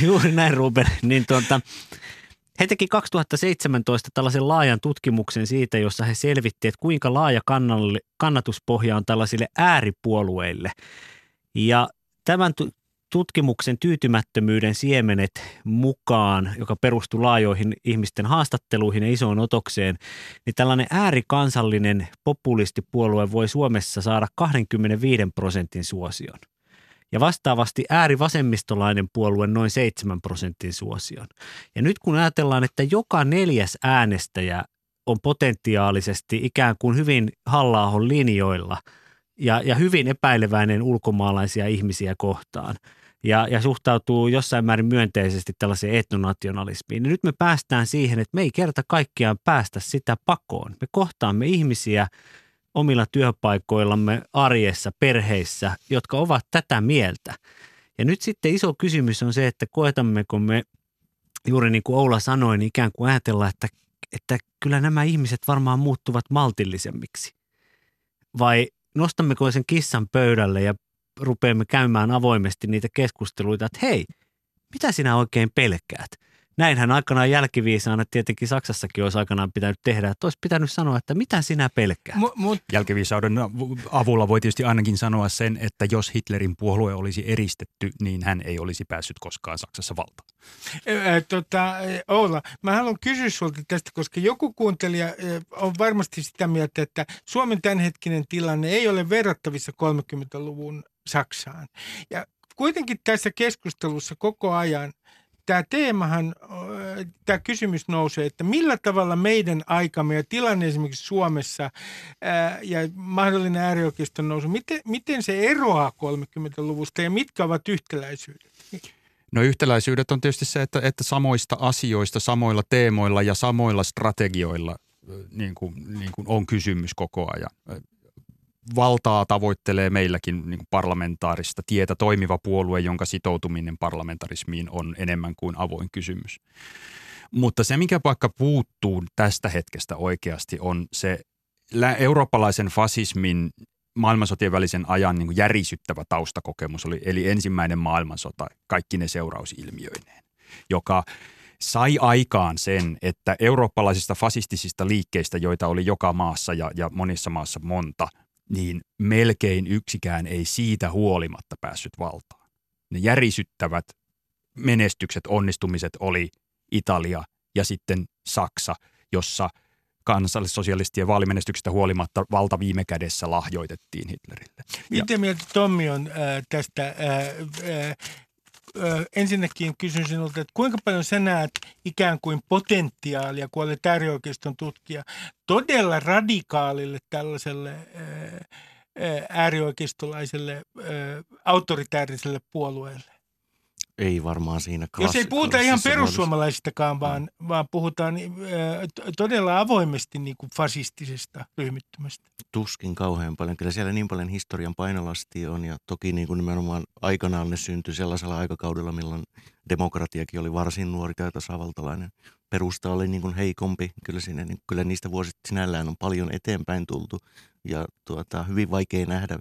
[SPEAKER 4] juuri näin Ruben. Niin tuota, he teki 2017 tällaisen laajan tutkimuksen siitä, jossa he selvitti, että kuinka laaja kannatuspohja on tällaisille ääripuolueille. Ja tämän tutkimuksen tyytymättömyyden siemenet mukaan, joka perustui laajoihin ihmisten haastatteluihin ja isoon otokseen, niin tällainen äärikansallinen populistipuolue voi Suomessa saada 25 prosentin suosion ja vastaavasti äärivasemmistolainen puolue noin 7 prosentin suosion. Ja nyt kun ajatellaan, että joka neljäs äänestäjä on potentiaalisesti ikään kuin hyvin halla linjoilla ja, ja hyvin epäileväinen ulkomaalaisia ihmisiä kohtaan ja, ja suhtautuu jossain määrin myönteisesti tällaiseen etnonationalismiin, nyt me päästään siihen, että me ei kerta kaikkiaan päästä sitä pakoon. Me kohtaamme ihmisiä, omilla työpaikoillamme, arjessa, perheissä, jotka ovat tätä mieltä. Ja nyt sitten iso kysymys on se, että koetammeko me, juuri niin kuin Oula sanoi, niin ikään kuin ajatella, että, että kyllä nämä ihmiset varmaan muuttuvat maltillisemmiksi. Vai nostammeko sen kissan pöydälle ja rupeamme käymään avoimesti niitä keskusteluita, että hei, mitä sinä oikein pelkäät? Näinhän aikanaan jälkiviisaana tietenkin Saksassakin olisi aikanaan pitänyt tehdä, että olisi pitänyt sanoa, että mitä sinä pelkäät.
[SPEAKER 1] Mu- mut,
[SPEAKER 5] Jälkiviisauden avulla voi tietysti ainakin sanoa sen, että jos Hitlerin puolue olisi eristetty, niin hän ei olisi päässyt koskaan Saksassa valtaan.
[SPEAKER 1] tota, Oula, mä haluan kysyä sulta tästä, koska joku kuuntelija on varmasti sitä mieltä, että Suomen tämänhetkinen tilanne ei ole verrattavissa 30-luvun Saksaan. Ja kuitenkin tässä keskustelussa koko ajan tämä teemahan, tämä kysymys nousee, että millä tavalla meidän aikamme ja tilanne esimerkiksi Suomessa ää, ja mahdollinen äärioikeiston nousu, miten, miten se eroaa 30-luvusta ja mitkä ovat yhtäläisyydet?
[SPEAKER 5] No yhtäläisyydet on tietysti se, että, että samoista asioista, samoilla teemoilla ja samoilla strategioilla niin kuin, niin kuin on kysymys koko ajan. Valtaa tavoittelee meilläkin niin parlamentaarista tietä toimiva puolue, jonka sitoutuminen parlamentarismiin on enemmän kuin avoin kysymys. Mutta se, mikä vaikka puuttuu tästä hetkestä oikeasti, on se eurooppalaisen fasismin maailmansotien välisen ajan niin kuin järisyttävä taustakokemus oli, eli ensimmäinen maailmansota, kaikki ne seurausilmiöineen, joka sai aikaan sen, että eurooppalaisista fasistisista liikkeistä, joita oli joka maassa ja, ja monissa maassa monta, niin melkein yksikään ei siitä huolimatta päässyt valtaan. Ne järisyttävät menestykset, onnistumiset oli Italia ja sitten Saksa, jossa kansallissosialistien vaalimenestyksestä huolimatta valta viime kädessä lahjoitettiin Hitlerille. Ja-
[SPEAKER 1] Miten mieltä Tommi on ää, tästä? Ää, ää, ensinnäkin kysyn sinulta, että kuinka paljon sä näet ikään kuin potentiaalia, kun olet äärioikeiston tutkija, todella radikaalille tällaiselle ää, ää, äärioikeistolaiselle ää, autoritääriselle puolueelle?
[SPEAKER 6] Ei varmaan siinä
[SPEAKER 1] Jos ei
[SPEAKER 6] klassi-
[SPEAKER 1] puhuta ihan perussuomalaisistakaan, vaan, vaan puhutaan ää, t- todella avoimesti niin kuin fasistisesta ryhmittymästä.
[SPEAKER 6] tuskin kauhean paljon. Kyllä siellä niin paljon historian painolastia on ja toki niin kuin nimenomaan aikanaan ne syntyi sellaisella aikakaudella, milloin demokratiakin oli varsin nuori tai tasavaltalainen. Perusta oli niin kuin heikompi. Kyllä, siinä, niin, kyllä niistä vuosista sinällään on paljon eteenpäin tultu ja tuota, hyvin vaikea nähdä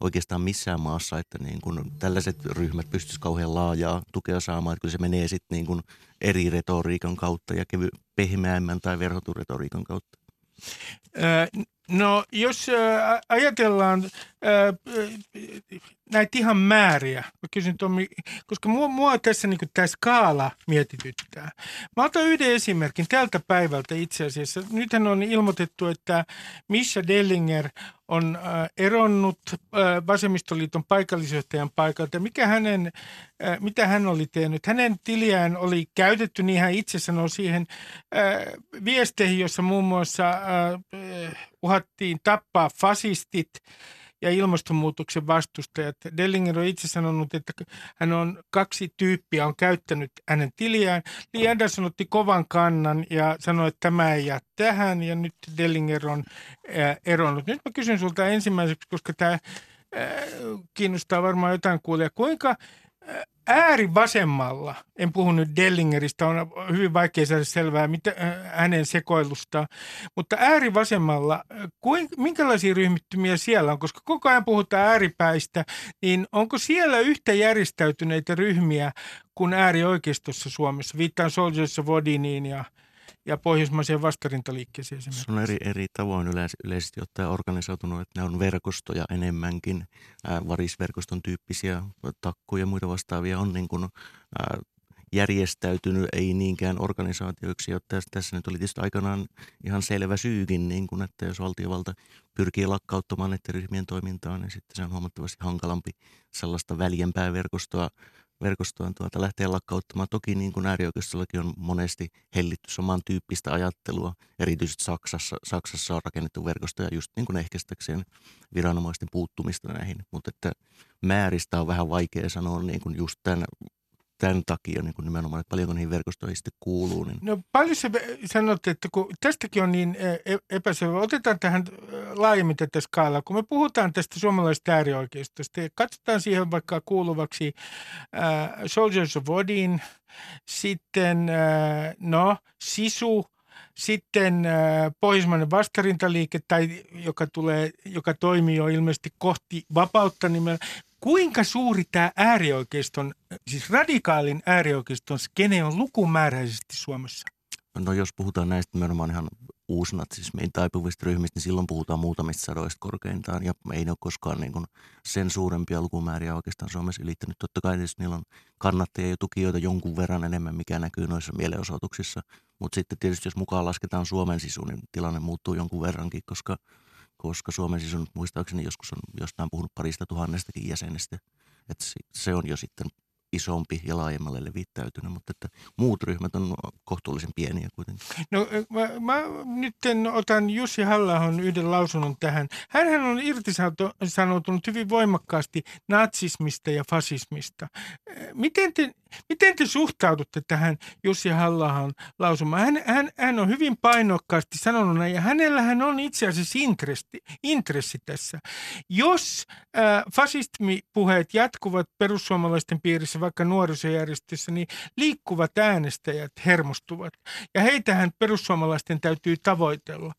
[SPEAKER 6] oikeastaan missään maassa, että niin kuin tällaiset ryhmät pystyisivät kauhean laajaa tukea saamaan. Että kyllä se menee sitten niin kuin eri retoriikan kautta ja kevy, pehmeämmän tai verhotun retoriikan kautta.
[SPEAKER 1] No jos ajatellaan näitä ihan määriä, mä kysyn Tommi, koska mua, mua tässä niin tämä skaala mietityttää. Mä otan yhden esimerkin tältä päivältä itse asiassa. Nythän on ilmoitettu, että Misha Dellinger on eronnut vasemmistoliiton paikallisjohtajan paikalta. Mikä hänen, mitä hän oli tehnyt? Hänen tiliään oli käytetty, niin hän itse sanoi siihen viesteihin, jossa muun muassa uhattiin tappaa fasistit ja ilmastonmuutoksen vastustajat. Dellinger on itse sanonut, että hän on kaksi tyyppiä on käyttänyt hänen tiliään. Lee Anderson otti kovan kannan ja sanoi, että tämä ei jää tähän ja nyt Dellinger on äh, eronnut. Nyt mä kysyn sulta ensimmäiseksi, koska tämä äh, kiinnostaa varmaan jotain kuulia. Kuinka äärivasemmalla, en puhu nyt Dellingeristä, on hyvin vaikea saada selvää mitä, äh, hänen sekoilusta, mutta äärivasemmalla, äh, kuin, minkälaisia ryhmittymiä siellä on, koska koko ajan puhutaan ääripäistä, niin onko siellä yhtä järjestäytyneitä ryhmiä kuin äärioikeistossa Suomessa? Viittaan Soldiers of Odiniin ja ja pohjoismaiseen vastarintaliikkeeseen esimerkiksi.
[SPEAKER 6] Se on eri, eri tavoin yleis- yleisesti ottaen organisoitunut, että ne on verkostoja enemmänkin, ää, varisverkoston tyyppisiä takkuja ja muita vastaavia on niin kuin, ää, järjestäytynyt, ei niinkään organisaatioiksi, jotta tässä, tässä nyt oli tietysti aikanaan ihan selvä syykin, niin kuin, että jos valtiovalta pyrkii lakkauttamaan näiden ryhmien toimintaa, niin sitten se on huomattavasti hankalampi sellaista väljempää verkostoa verkostoon tuota lähteä lakkauttamaan. Toki niin kuin äärioikeistollakin on monesti hellitty samantyyppistä ajattelua. Erityisesti Saksassa, Saksassa on rakennettu verkostoja just niin kuin ehkäistäkseen viranomaisten puuttumista näihin. Mutta että määristä on vähän vaikea sanoa niin kuin just tämän tämän takia niin kuin nimenomaan, että paljonko niihin verkostoihin sitten kuuluu. Niin.
[SPEAKER 1] No paljon se sanotte, että kun tästäkin on niin e, epäselvä, otetaan tähän laajemmin tätä skaalaa. Kun me puhutaan tästä suomalaisesta äärioikeistosta ja katsotaan siihen vaikka kuuluvaksi äh, Soldiers of Odin, sitten äh, no, Sisu, sitten pohjoismainen vastarintaliike, tai joka, tulee, joka toimii jo ilmeisesti kohti vapautta nimellä. Kuinka suuri tämä äärioikeiston, siis radikaalin äärioikeiston skene on lukumääräisesti Suomessa?
[SPEAKER 6] No jos puhutaan näistä nimenomaan ihan uusnatsismiin taipuvista ryhmistä, niin silloin puhutaan muutamista sadoista korkeintaan. Ja ei ne ole koskaan niin kuin sen suurempia lukumääriä oikeastaan Suomessa ylittänyt. Totta kai tietysti niillä on kannattajia ja tukijoita jonkun verran enemmän, mikä näkyy noissa mielenosoituksissa. Mutta sitten tietysti jos mukaan lasketaan Suomen sisu, niin tilanne muuttuu jonkun verrankin, koska, koska Suomen sisun muistaakseni joskus on jostain puhunut parista tuhannestakin jäsenestä. Että se on jo sitten isompi ja laajemmalle levittäytynyt, mutta että muut ryhmät on kohtuullisen pieniä kuitenkin.
[SPEAKER 1] No mä, mä nyt otan Jussi halla yhden lausunnon tähän. Hänhän on irtisanoutunut hyvin voimakkaasti natsismista ja fasismista. Miten te, miten te suhtaudutte tähän Jussi halla lausumaan? Hän, hän, hän on hyvin painokkaasti sanonut ja hänellähän on itse asiassa intressi, intressi tässä. Jos äh, fasistmipuheet jatkuvat perussuomalaisten piirissä, vaikka nuorisojärjestössä, niin liikkuvat äänestäjät hermostuvat. Ja heitähän perussuomalaisten täytyy tavoitella.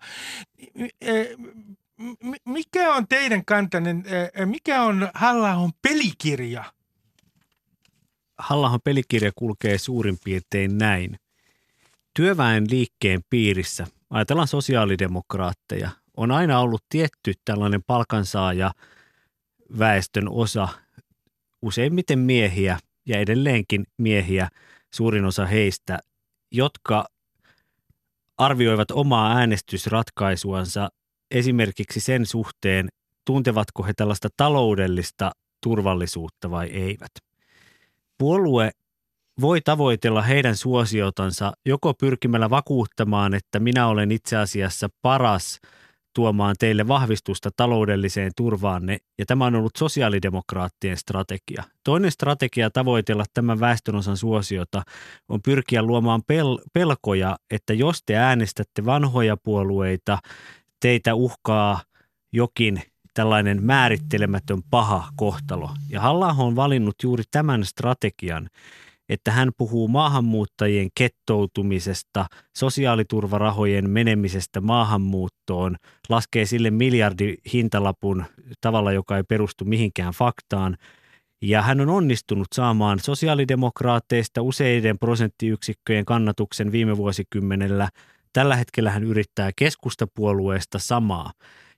[SPEAKER 1] Mikä on teidän kantanne, mikä on halla pelikirja?
[SPEAKER 4] Halla pelikirja kulkee suurin piirtein näin. Työväen liikkeen piirissä, ajatellaan sosiaalidemokraatteja, on aina ollut tietty tällainen palkansaaja väestön osa, useimmiten miehiä, ja edelleenkin miehiä, suurin osa heistä, jotka arvioivat omaa äänestysratkaisuansa esimerkiksi sen suhteen, tuntevatko he tällaista taloudellista turvallisuutta vai eivät. Puolue voi tavoitella heidän suosiotansa joko pyrkimällä vakuuttamaan, että minä olen itse asiassa paras – tuomaan teille vahvistusta taloudelliseen turvaanne, ja tämä on ollut sosiaalidemokraattien strategia. Toinen strategia tavoitella tämän väestönosan suosiota on pyrkiä luomaan pel- pelkoja, että jos te äänestätte vanhoja puolueita, teitä uhkaa jokin tällainen määrittelemätön paha kohtalo. Ja halla on valinnut juuri tämän strategian, että hän puhuu maahanmuuttajien kettoutumisesta, sosiaaliturvarahojen menemisestä maahanmuuttoon, laskee sille miljardi hintalapun tavalla, joka ei perustu mihinkään faktaan. Ja hän on onnistunut saamaan sosiaalidemokraatteista useiden prosenttiyksikköjen kannatuksen viime vuosikymmenellä Tällä hetkellä hän yrittää keskustapuolueesta samaa.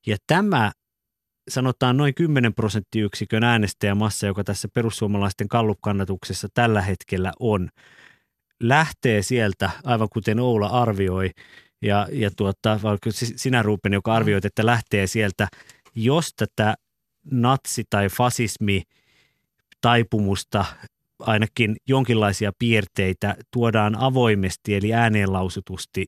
[SPEAKER 4] Ja tämä sanotaan noin 10 prosenttiyksikön äänestäjämassa, joka tässä perussuomalaisten kallupkannatuksessa tällä hetkellä on, lähtee sieltä, aivan kuten Oula arvioi, ja, ja tuota, vaikka sinä Ruupen, joka arvioit, että lähtee sieltä, jos tätä natsi- tai fasismi taipumusta ainakin jonkinlaisia piirteitä tuodaan avoimesti eli ääneenlausutusti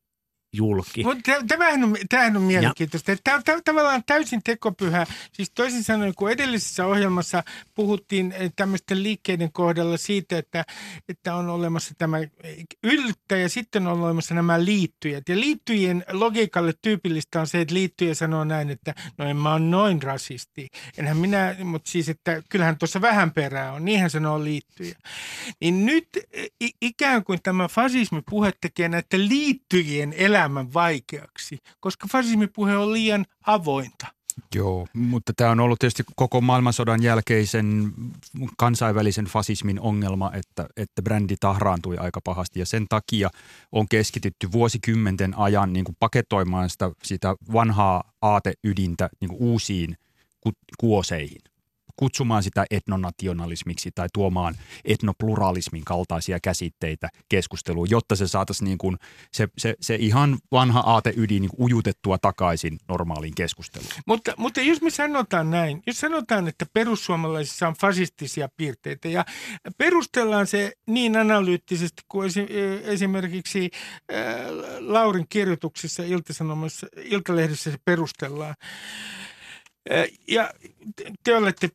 [SPEAKER 4] julki.
[SPEAKER 1] Mutta tämähän on, tämähän on mielenkiintoista. Tämä on tavallaan täysin tekopyhä. Siis toisin sanoen, kun edellisessä ohjelmassa puhuttiin eh, tämmöisten liikkeiden kohdalla siitä, että, että on olemassa tämä yltä ja sitten on olemassa nämä liittyjät. Ja liittyjien logiikalle tyypillistä on se, että liittyjä sanoo näin, että no en mä ole noin rasisti. Enhän minä, mutta siis, että kyllähän tuossa vähän perää on. Niinhän sanoo liittyjä. Niin nyt eh, ikään kuin tämä fasismipuhe tekee näiden liittyjien elämää elämän vaikeaksi, koska fasismipuhe on liian avointa.
[SPEAKER 5] Joo, mutta tämä on ollut tietysti koko maailmansodan jälkeisen kansainvälisen fasismin ongelma, että, että brändi tahraantui aika pahasti ja sen takia on keskitytty vuosikymmenten ajan niin kuin paketoimaan sitä, sitä vanhaa aateydintä niin kuin uusiin kuoseihin kutsumaan sitä etnonationalismiksi tai tuomaan etnopluralismin kaltaisia käsitteitä keskusteluun, jotta se saataisiin niin kuin se, se, se ihan vanha aateydin niin ujutettua takaisin normaaliin keskusteluun.
[SPEAKER 1] Mutta, mutta jos me sanotaan näin, jos sanotaan, että perussuomalaisissa on fasistisia piirteitä ja perustellaan se niin analyyttisesti kuin esimerkiksi Laurin kirjoituksessa Ilta-Sanomassa, Iltalehdessä se perustellaan, ja te olette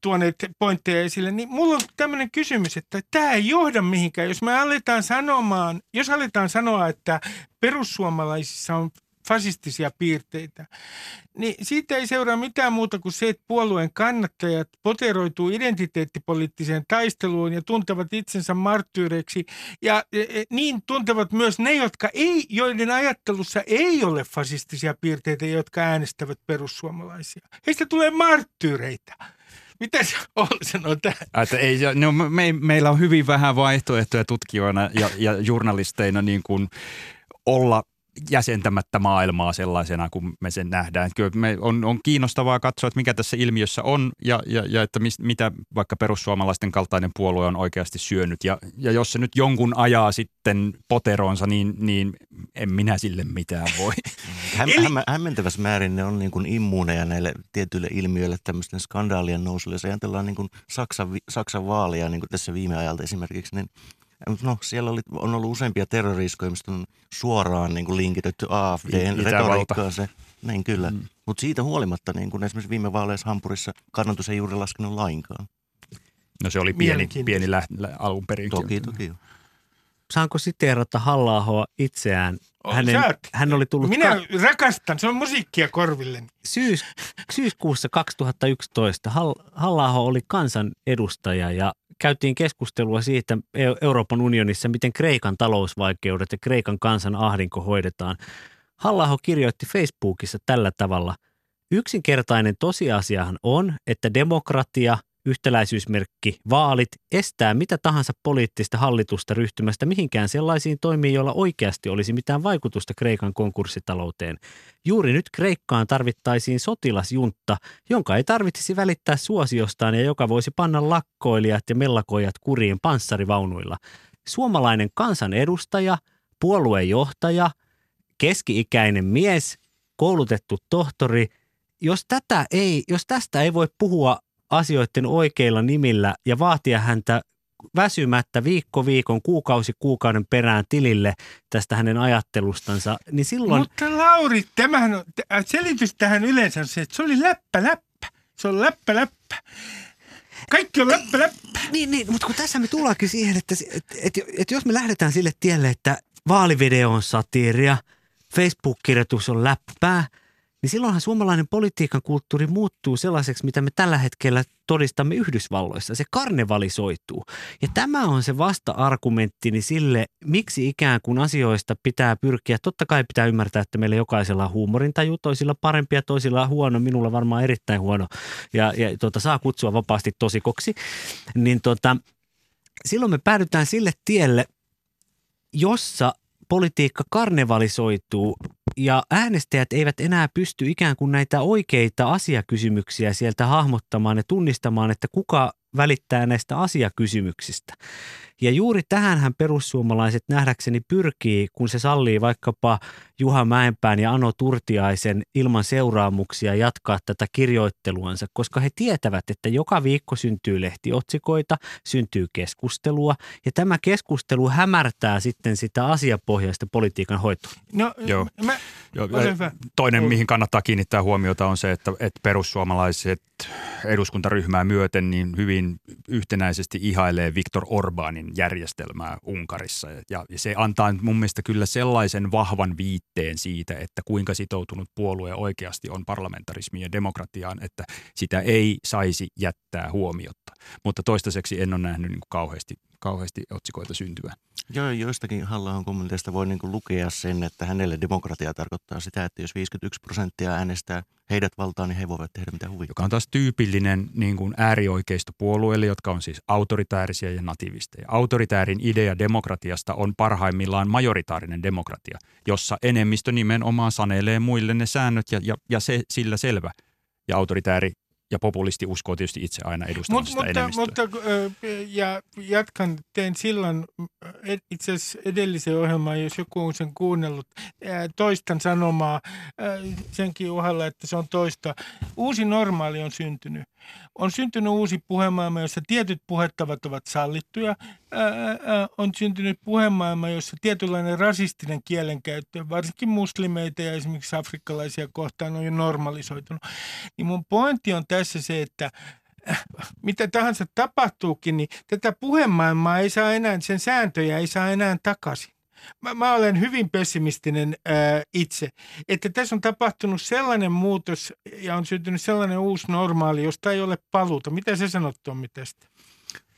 [SPEAKER 1] tuoneet pointteja esille, niin mulla on tämmöinen kysymys, että tämä ei johda mihinkään. Jos me aletaan sanomaan, jos aletaan sanoa, että perussuomalaisissa on fasistisia piirteitä, niin siitä ei seuraa mitään muuta kuin se, että puolueen kannattajat poteroituu identiteettipoliittiseen taisteluun ja tuntevat itsensä marttyyreiksi. Ja e, e, niin tuntevat myös ne, jotka ei, joiden ajattelussa ei ole fasistisia piirteitä, jotka äänestävät perussuomalaisia. Heistä tulee marttyyreitä. Mitä se sanoo tähän?
[SPEAKER 5] Että ei, no, me, meillä on hyvin vähän vaihtoehtoja tutkijoina ja, ja journalisteina niin kuin olla jäsentämättä maailmaa sellaisena kuin me sen nähdään. Kyllä me on, on kiinnostavaa katsoa, että mikä tässä ilmiössä on ja, ja, ja että mis, mitä vaikka perussuomalaisten kaltainen puolue on oikeasti syönyt. Ja, ja jos se nyt jonkun ajaa sitten poteronsa, niin, niin en minä sille mitään voi.
[SPEAKER 6] Häm, häm, hämmentävässä määrin ne on niin kuin immuuneja näille tietyille ilmiöille tämmöisten skandaalien nousulle. Jos ajatellaan niin kuin Saksan, Saksan vaaleja niin kuin tässä viime ajalta esimerkiksi, niin No siellä oli, on ollut useampia terroriskoja, mistä on suoraan niin kuin linkitetty AFDn retoriikkaan se. Näin kyllä. Mm. Mutta siitä huolimatta niin kuin esimerkiksi viime vaaleissa Hampurissa kannatus ei juuri laskenut lainkaan.
[SPEAKER 5] No se oli pieni, pieni lä- lä- alun perin.
[SPEAKER 6] Toki, toki.
[SPEAKER 4] Saanko siteerata halla itseään?
[SPEAKER 1] Hänen,
[SPEAKER 4] hän oli tullut...
[SPEAKER 1] Minä ka- rakastan, se on musiikkia korville.
[SPEAKER 4] Syys, syyskuussa 2011 halla oli kansan edustaja ja käytiin keskustelua siitä Euroopan unionissa, miten Kreikan talousvaikeudet ja Kreikan kansan ahdinko hoidetaan. halla kirjoitti Facebookissa tällä tavalla. Yksinkertainen tosiasiahan on, että demokratia – yhtäläisyysmerkki, vaalit, estää mitä tahansa poliittista hallitusta ryhtymästä mihinkään sellaisiin toimiin, joilla oikeasti olisi mitään vaikutusta Kreikan konkurssitalouteen. Juuri nyt Kreikkaan tarvittaisiin sotilasjuntta, jonka ei tarvitsisi välittää suosiostaan ja joka voisi panna lakkoilijat ja mellakojat kuriin panssarivaunuilla. Suomalainen kansanedustaja, puoluejohtaja, keski-ikäinen mies, koulutettu tohtori – jos, tätä ei, jos tästä ei voi puhua asioiden oikeilla nimillä ja vaatia häntä väsymättä viikko viikon, kuukausi kuukauden perään tilille tästä hänen ajattelustansa, niin silloin...
[SPEAKER 1] Mutta Lauri, tämähän on, selitys tähän yleensä on se, että se oli läppä läppä. Se on läppä läppä. Kaikki on läppä läppä.
[SPEAKER 4] Niin, niin mutta kun tässä me tullaankin siihen, että, että, että, että jos me lähdetään sille tielle, että vaalivideo on satiiria, Facebook-kirjoitus on läppää – niin silloinhan suomalainen politiikan kulttuuri muuttuu sellaiseksi, mitä me tällä hetkellä todistamme Yhdysvalloissa. Se karnevalisoituu. Ja tämä on se vasta-argumenttini sille, miksi ikään kuin asioista pitää pyrkiä. Totta kai pitää ymmärtää, että meillä jokaisella on huumorintaju, toisilla parempi ja toisilla huono. Minulla varmaan erittäin huono ja, ja tuota, saa kutsua vapaasti tosikoksi. Niin tuota, silloin me päädytään sille tielle, jossa politiikka karnevalisoituu ja äänestäjät eivät enää pysty ikään kuin näitä oikeita asiakysymyksiä sieltä hahmottamaan ja tunnistamaan, että kuka välittää näistä asiakysymyksistä. Ja juuri tähänhän perussuomalaiset nähdäkseni pyrkii, kun se sallii vaikkapa Juha Mäenpään ja Ano Turtiaisen ilman seuraamuksia jatkaa tätä kirjoitteluansa, koska he tietävät, että joka viikko syntyy lehtiotsikoita, syntyy keskustelua ja tämä keskustelu hämärtää sitten sitä asiapohjaista politiikan hoitoa.
[SPEAKER 1] No,
[SPEAKER 5] Joo.
[SPEAKER 1] Mä,
[SPEAKER 5] Joo. Toinen, mihin kannattaa kiinnittää huomiota, on se, että, että perussuomalaiset eduskuntaryhmää myöten niin hyvin yhtenäisesti ihailee Viktor Orbanin järjestelmää Unkarissa. Ja, ja se antaa mun mielestä kyllä sellaisen vahvan viitteen siitä, että kuinka sitoutunut puolue oikeasti on parlamentarismiin ja demokratiaan, että sitä ei saisi jättää huomiotta. Mutta toistaiseksi en ole nähnyt niin kauheasti, kauheasti otsikoita syntyä.
[SPEAKER 6] Joo, joistakin halla kommenteista voi niinku lukea sen, että hänelle demokratia tarkoittaa sitä, että jos 51 prosenttia äänestää heidät valtaan, niin he voivat tehdä mitä huvittaa.
[SPEAKER 5] joka on taas tyypillinen niin kuin äärioikeistopuolueille, jotka on siis autoritäärisiä ja nativisteja. Autoritäärin idea demokratiasta on parhaimmillaan majoritaarinen demokratia, jossa enemmistö nimenomaan sanelee muille ne säännöt ja, ja, ja se, sillä selvä. Ja autoritääri ja populisti uskoo tietysti itse aina edustamaan
[SPEAKER 1] Mut,
[SPEAKER 5] sitä
[SPEAKER 1] mutta,
[SPEAKER 5] enemmistöä.
[SPEAKER 1] mutta ja jatkan, tein silloin itse asiassa edellisen ohjelman, jos joku on sen kuunnellut, toistan sanomaa senkin uhalla, että se on toista. Uusi normaali on syntynyt. On syntynyt uusi puhemaailma, jossa tietyt puhettavat ovat sallittuja. Ää, ää, on syntynyt puhemaailma, jossa tietynlainen rasistinen kielenkäyttö, varsinkin muslimeita ja esimerkiksi afrikkalaisia kohtaan on jo normalisoitunut. Niin mun pointti on tässä se, että äh, mitä tahansa tapahtuukin, niin tätä puhemaailmaa ei saa enää, sen sääntöjä ei saa enää takaisin. Mä, mä olen hyvin pessimistinen ää, itse, että tässä on tapahtunut sellainen muutos ja on syntynyt sellainen uusi normaali, josta ei ole paluuta. Mitä sä sanot Tommi tästä?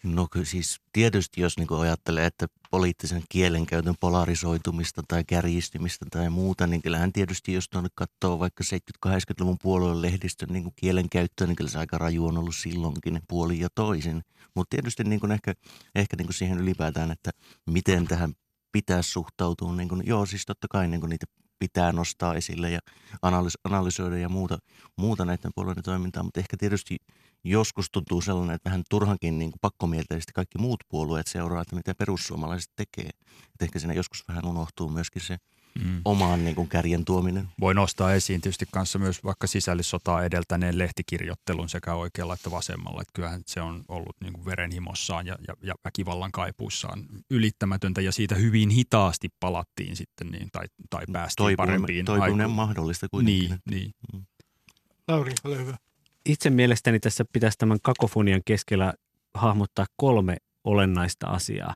[SPEAKER 6] No kyllä siis tietysti jos niin ajattelee, että poliittisen kielenkäytön polarisoitumista tai kärjistymistä tai muuta, niin kyllähän tietysti jos tuonne katsoo vaikka 70-80-luvun puolueen lehdistön niin kielenkäyttöä, niin kyllä se aika raju on ollut silloinkin puoli ja toisin. Mutta tietysti niin kuin ehkä, ehkä niin kuin siihen ylipäätään, että miten tähän pitäisi suhtautua. Niin kuin, joo, siis totta kai niin kuin niitä pitää nostaa esille ja analys- analysoida ja muuta, muuta näiden puolueiden toimintaa, mutta ehkä tietysti joskus tuntuu sellainen, että vähän turhankin niin pakkomielteisesti kaikki muut puolueet seuraa, että mitä perussuomalaiset tekee. Että ehkä siinä joskus vähän unohtuu myöskin se
[SPEAKER 5] Mm.
[SPEAKER 6] omaan niin kuin kärjen tuominen.
[SPEAKER 5] Voi nostaa esiin tietysti kanssa myös vaikka sisällissotaa edeltäneen lehtikirjoittelun sekä oikealla että vasemmalla. Että kyllähän se on ollut niin kuin verenhimossaan ja, ja, ja väkivallan kaipuissaan ylittämätöntä ja siitä hyvin hitaasti palattiin sitten niin, tai, tai päästiin
[SPEAKER 6] Toipuminen,
[SPEAKER 5] parempiin
[SPEAKER 6] toipuminen
[SPEAKER 5] aikoihin.
[SPEAKER 6] mahdollista kuitenkin.
[SPEAKER 5] Niin, niin.
[SPEAKER 1] Lauri, ole hyvä.
[SPEAKER 4] Itse mielestäni tässä pitäisi tämän kakofonian keskellä hahmottaa kolme olennaista asiaa.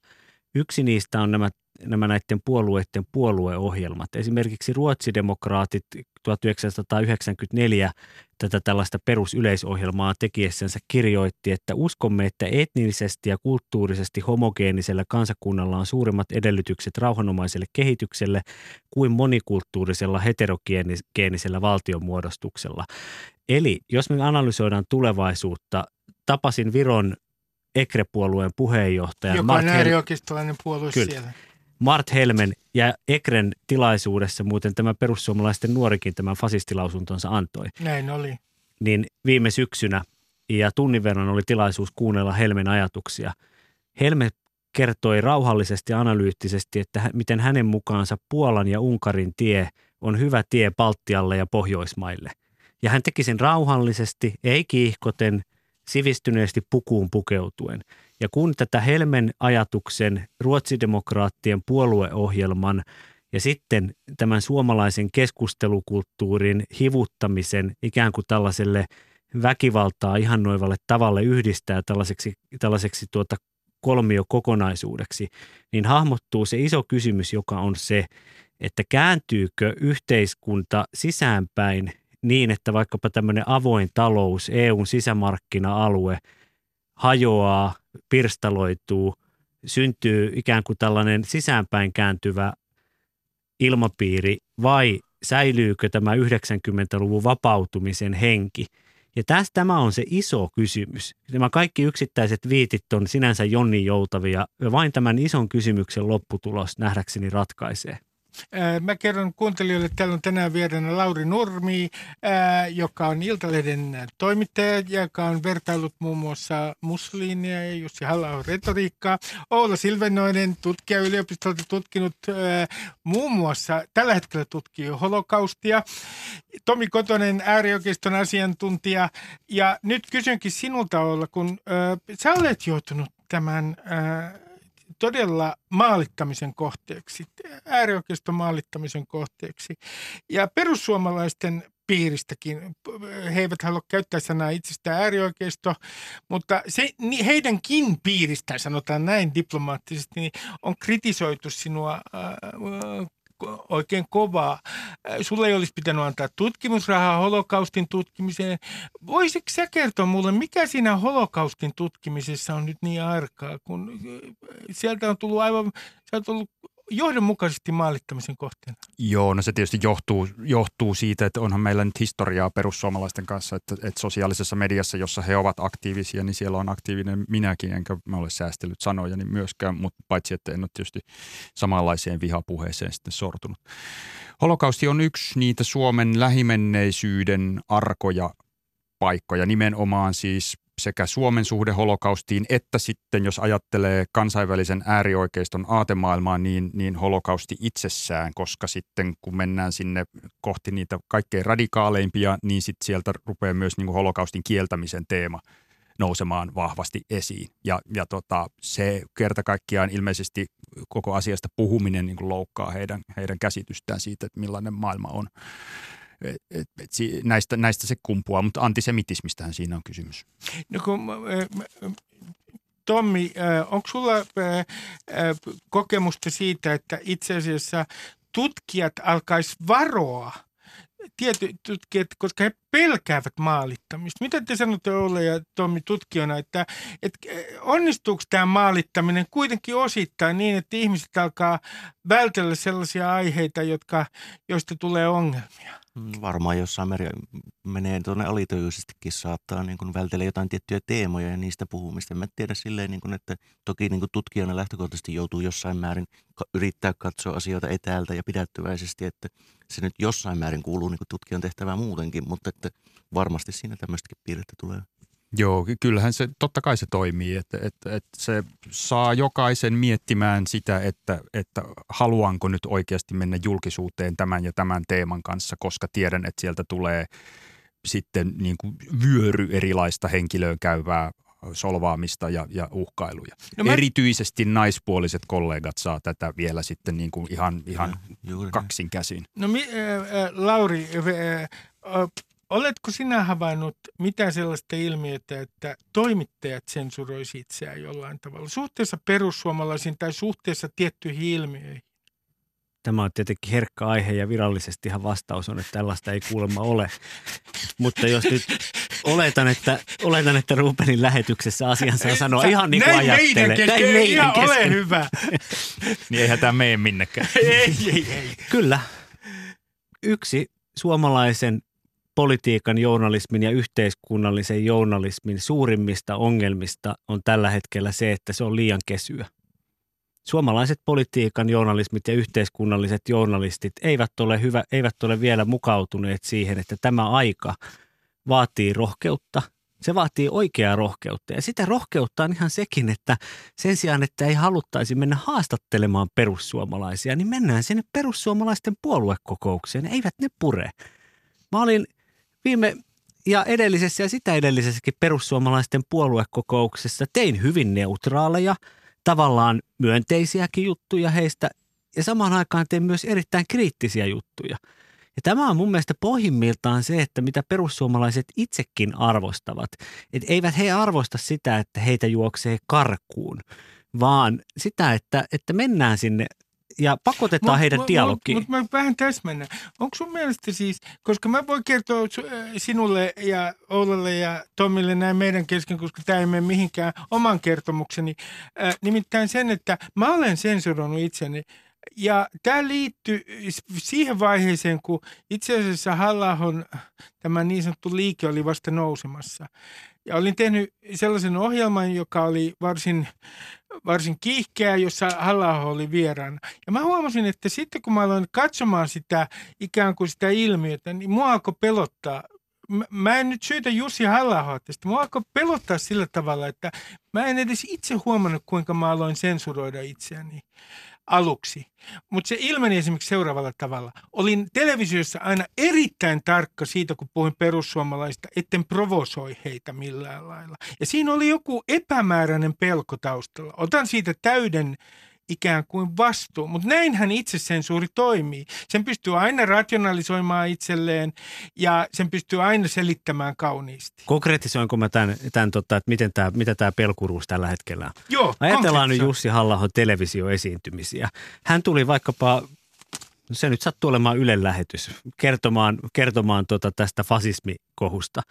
[SPEAKER 4] Yksi niistä on nämä, nämä näiden puolueiden puolueohjelmat. Esimerkiksi ruotsidemokraatit 1994 tätä tällaista perusyleisohjelmaa tekiessänsä kirjoitti, että uskomme, että etnisesti ja kulttuurisesti homogeenisellä kansakunnalla on suurimmat edellytykset rauhanomaiselle kehitykselle kuin monikulttuurisella heterogeenisellä valtionmuodostuksella. Eli jos me analysoidaan tulevaisuutta, tapasin Viron Ekre-puolueen puheenjohtajan
[SPEAKER 1] Joka
[SPEAKER 4] Mart
[SPEAKER 1] on
[SPEAKER 4] Hel-
[SPEAKER 1] äärioikeistolainen puolue
[SPEAKER 4] Kyllä.
[SPEAKER 1] siellä.
[SPEAKER 4] Mart Helmen ja Ekren tilaisuudessa muuten tämä perussuomalaisten nuorikin tämän fasistilausuntonsa antoi,
[SPEAKER 1] Näin oli.
[SPEAKER 4] niin viime syksynä ja tunnin verran oli tilaisuus kuunnella Helmen ajatuksia. Helme kertoi rauhallisesti ja analyyttisesti, että miten hänen mukaansa Puolan ja Unkarin tie on hyvä tie Baltialle ja Pohjoismaille. Ja hän teki sen rauhallisesti, ei kiihkoten, sivistyneesti pukuun pukeutuen. Ja kun tätä Helmen ajatuksen, ruotsidemokraattien puolueohjelman ja sitten tämän suomalaisen keskustelukulttuurin hivuttamisen ikään kuin tällaiselle väkivaltaa ihannoivalle tavalle yhdistää tällaiseksi, tällaiseksi tuota kolmiokokonaisuudeksi, niin hahmottuu se iso kysymys, joka on se, että kääntyykö yhteiskunta sisäänpäin niin, että vaikkapa tämmöinen avoin talous, EUn sisämarkkina-alue hajoaa, pirstaloituu, syntyy ikään kuin tällainen sisäänpäin kääntyvä ilmapiiri vai säilyykö tämä 90-luvun vapautumisen henki? Ja tästä tämä on se iso kysymys. Nämä kaikki yksittäiset viitit on sinänsä jonni joutavia ja vain tämän ison kysymyksen lopputulos nähdäkseni ratkaisee.
[SPEAKER 1] Mä kerron kuuntelijoille, että täällä on tänään vieraana Lauri Nurmi, joka on Iltalehden toimittaja, joka on vertailut muun muassa Mussolinia ja Jussi halla retoriikkaa. Oula Silvenoinen, tutkija yliopistolta tutkinut muun muassa, tällä hetkellä tutkii holokaustia. Tomi Kotonen, äärioikeiston asiantuntija. Ja nyt kysynkin sinulta olla, kun sä olet joutunut tämän todella maalittamisen kohteeksi, äärioikeiston maalittamisen kohteeksi. Ja perussuomalaisten piiristäkin, he eivät halua käyttää sanaa itsestään äärioikeisto, mutta se, heidänkin piiristään, sanotaan näin diplomaattisesti, niin on kritisoitu sinua oikein kovaa. Sulle ei olisi pitänyt antaa tutkimusrahaa holokaustin tutkimiseen. Voisitko sä kertoa mulle, mikä siinä holokaustin tutkimisessa on nyt niin arkaa, kun sieltä on tullut aivan, sieltä on tullut johdonmukaisesti maalittamisen kohteena?
[SPEAKER 5] Joo, no se tietysti johtuu, johtuu siitä, että onhan meillä nyt historiaa perussuomalaisten kanssa, että, että sosiaalisessa mediassa, jossa he ovat aktiivisia, niin siellä on aktiivinen minäkin, enkä mä ole säästellyt sanoja niin myöskään, mutta paitsi että en ole tietysti samanlaiseen vihapuheeseen sitten sortunut. Holokausti on yksi niitä Suomen lähimenneisyyden arkoja paikkoja, nimenomaan siis sekä Suomen suhde holokaustiin että sitten, jos ajattelee kansainvälisen äärioikeiston aatemaailmaa, niin, niin holokausti itsessään, koska sitten kun mennään sinne kohti niitä kaikkein radikaaleimpia, niin sitten sieltä rupeaa myös niin kuin holokaustin kieltämisen teema nousemaan vahvasti esiin. Ja, ja tota, se kerta kaikkiaan ilmeisesti koko asiasta puhuminen niin kuin loukkaa heidän, heidän käsitystään siitä, että millainen maailma on et, et, et, näistä, näistä se kumpuaa, mutta antisemitismistähän siinä on kysymys.
[SPEAKER 1] No kun, Tommi, onko sulla kokemusta siitä, että itse asiassa tutkijat alkaisi varoa – tietyt tutkijat, koska he pelkäävät maalittamista. Mitä te sanotte Olle ja Tommi tutkijana, että, että onnistuuko tämä maalittaminen kuitenkin osittain niin, että ihmiset alkaa vältellä sellaisia aiheita, jotka, joista tulee ongelmia?
[SPEAKER 6] Varmaan jossain meri menee tuonne alitajuisestikin saattaa niin kuin vältellä jotain tiettyjä teemoja ja niistä puhumista. Mä tiedä silleen, niin kuin, että toki niin kuin tutkijana lähtökohtaisesti joutuu jossain määrin yrittää katsoa asioita etäältä ja pidättyväisesti, että se nyt jossain määrin kuuluu niin kuin tutkijan tehtävään muutenkin, mutta että varmasti siinä tämmöistäkin piirrettä tulee.
[SPEAKER 5] Joo, kyllähän se, totta kai se toimii, että, että, että se saa jokaisen miettimään sitä, että, että haluanko nyt oikeasti mennä julkisuuteen tämän ja tämän teeman kanssa, koska tiedän, että sieltä tulee sitten niin kuin vyöry erilaista henkilöön käyvää solvaamista ja, ja uhkailuja. No mä... Erityisesti naispuoliset kollegat saa tätä vielä sitten niin kuin ihan, ihan kaksin käsin.
[SPEAKER 1] No mi, äh, äh, Lauri, äh, äh, Oletko sinä havainnut mitään sellaista ilmiötä, että toimittajat sensuroisi itseään jollain tavalla suhteessa perussuomalaisiin tai suhteessa tiettyihin ilmiöihin?
[SPEAKER 4] Tämä on tietenkin herkkä aihe ja virallisestihan vastaus on, että tällaista ei kuulemma ole. Mutta jos nyt oletan, että, oletan, että Rubenin lähetyksessä asian saa sanoa Sä, ihan niin kuin näin ajattelee.
[SPEAKER 1] Meidän kesken, näin meidän ihan kesken. ole hyvä.
[SPEAKER 5] niin eihän tämä mene minnekään.
[SPEAKER 1] ei, ei, ei.
[SPEAKER 4] Kyllä. Yksi suomalaisen politiikan journalismin ja yhteiskunnallisen journalismin suurimmista ongelmista on tällä hetkellä se, että se on liian kesyä. Suomalaiset politiikan journalismit ja yhteiskunnalliset journalistit eivät ole, hyvä, eivät ole vielä mukautuneet siihen, että tämä aika vaatii rohkeutta. Se vaatii oikeaa rohkeutta ja sitä rohkeutta on ihan sekin, että sen sijaan, että ei haluttaisi mennä haastattelemaan perussuomalaisia, niin mennään sinne perussuomalaisten puoluekokoukseen. Eivät ne pure. Mä olin viime ja edellisessä ja sitä edellisessäkin perussuomalaisten puoluekokouksessa tein hyvin neutraaleja, tavallaan myönteisiäkin juttuja heistä ja samaan aikaan tein myös erittäin kriittisiä juttuja. Ja tämä on mun mielestä pohjimmiltaan se, että mitä perussuomalaiset itsekin arvostavat. Että eivät he arvosta sitä, että heitä juoksee karkuun, vaan sitä, että, että mennään sinne ja pakotetaan mut, heidän dialogiin.
[SPEAKER 1] Mutta mut, mä vähän täsmennän. Onko sun mielestä siis, koska mä voin kertoa äh, sinulle ja Oulalle ja Tomille näin meidän kesken, koska tämä ei mene mihinkään oman kertomukseni. Äh, nimittäin sen, että mä olen sensuroinut itseni ja tämä liittyy siihen vaiheeseen, kun itse asiassa halla tämä niin sanottu liike oli vasta nousemassa. Ja olin tehnyt sellaisen ohjelman, joka oli varsin, varsin kiihkeä, jossa halla oli vieraana. Ja mä huomasin, että sitten kun mä aloin katsomaan sitä ikään kuin sitä ilmiötä, niin mua alkoi pelottaa mä en nyt syytä Jussi halla tästä. Mua alkoi pelottaa sillä tavalla, että mä en edes itse huomannut, kuinka mä aloin sensuroida itseäni aluksi. Mutta se ilmeni esimerkiksi seuraavalla tavalla. Olin televisiossa aina erittäin tarkka siitä, kun puhuin perussuomalaista, etten provosoi heitä millään lailla. Ja siinä oli joku epämääräinen pelko taustalla. Otan siitä täyden ikään kuin vastuu. Mutta näinhän itsesensuuri toimii. Sen pystyy aina rationalisoimaan itselleen ja sen pystyy aina selittämään kauniisti.
[SPEAKER 4] Konkretisoinko mä tämän, tämän tota, että miten tämä, mitä tämä pelkuruus tällä hetkellä on?
[SPEAKER 1] Joo,
[SPEAKER 4] Ajatellaan nyt Jussi halla televisioesiintymisiä. Hän tuli vaikkapa No se nyt sattuu olemaan Ylen lähetys, kertomaan, kertomaan tota tästä fasismikohusta.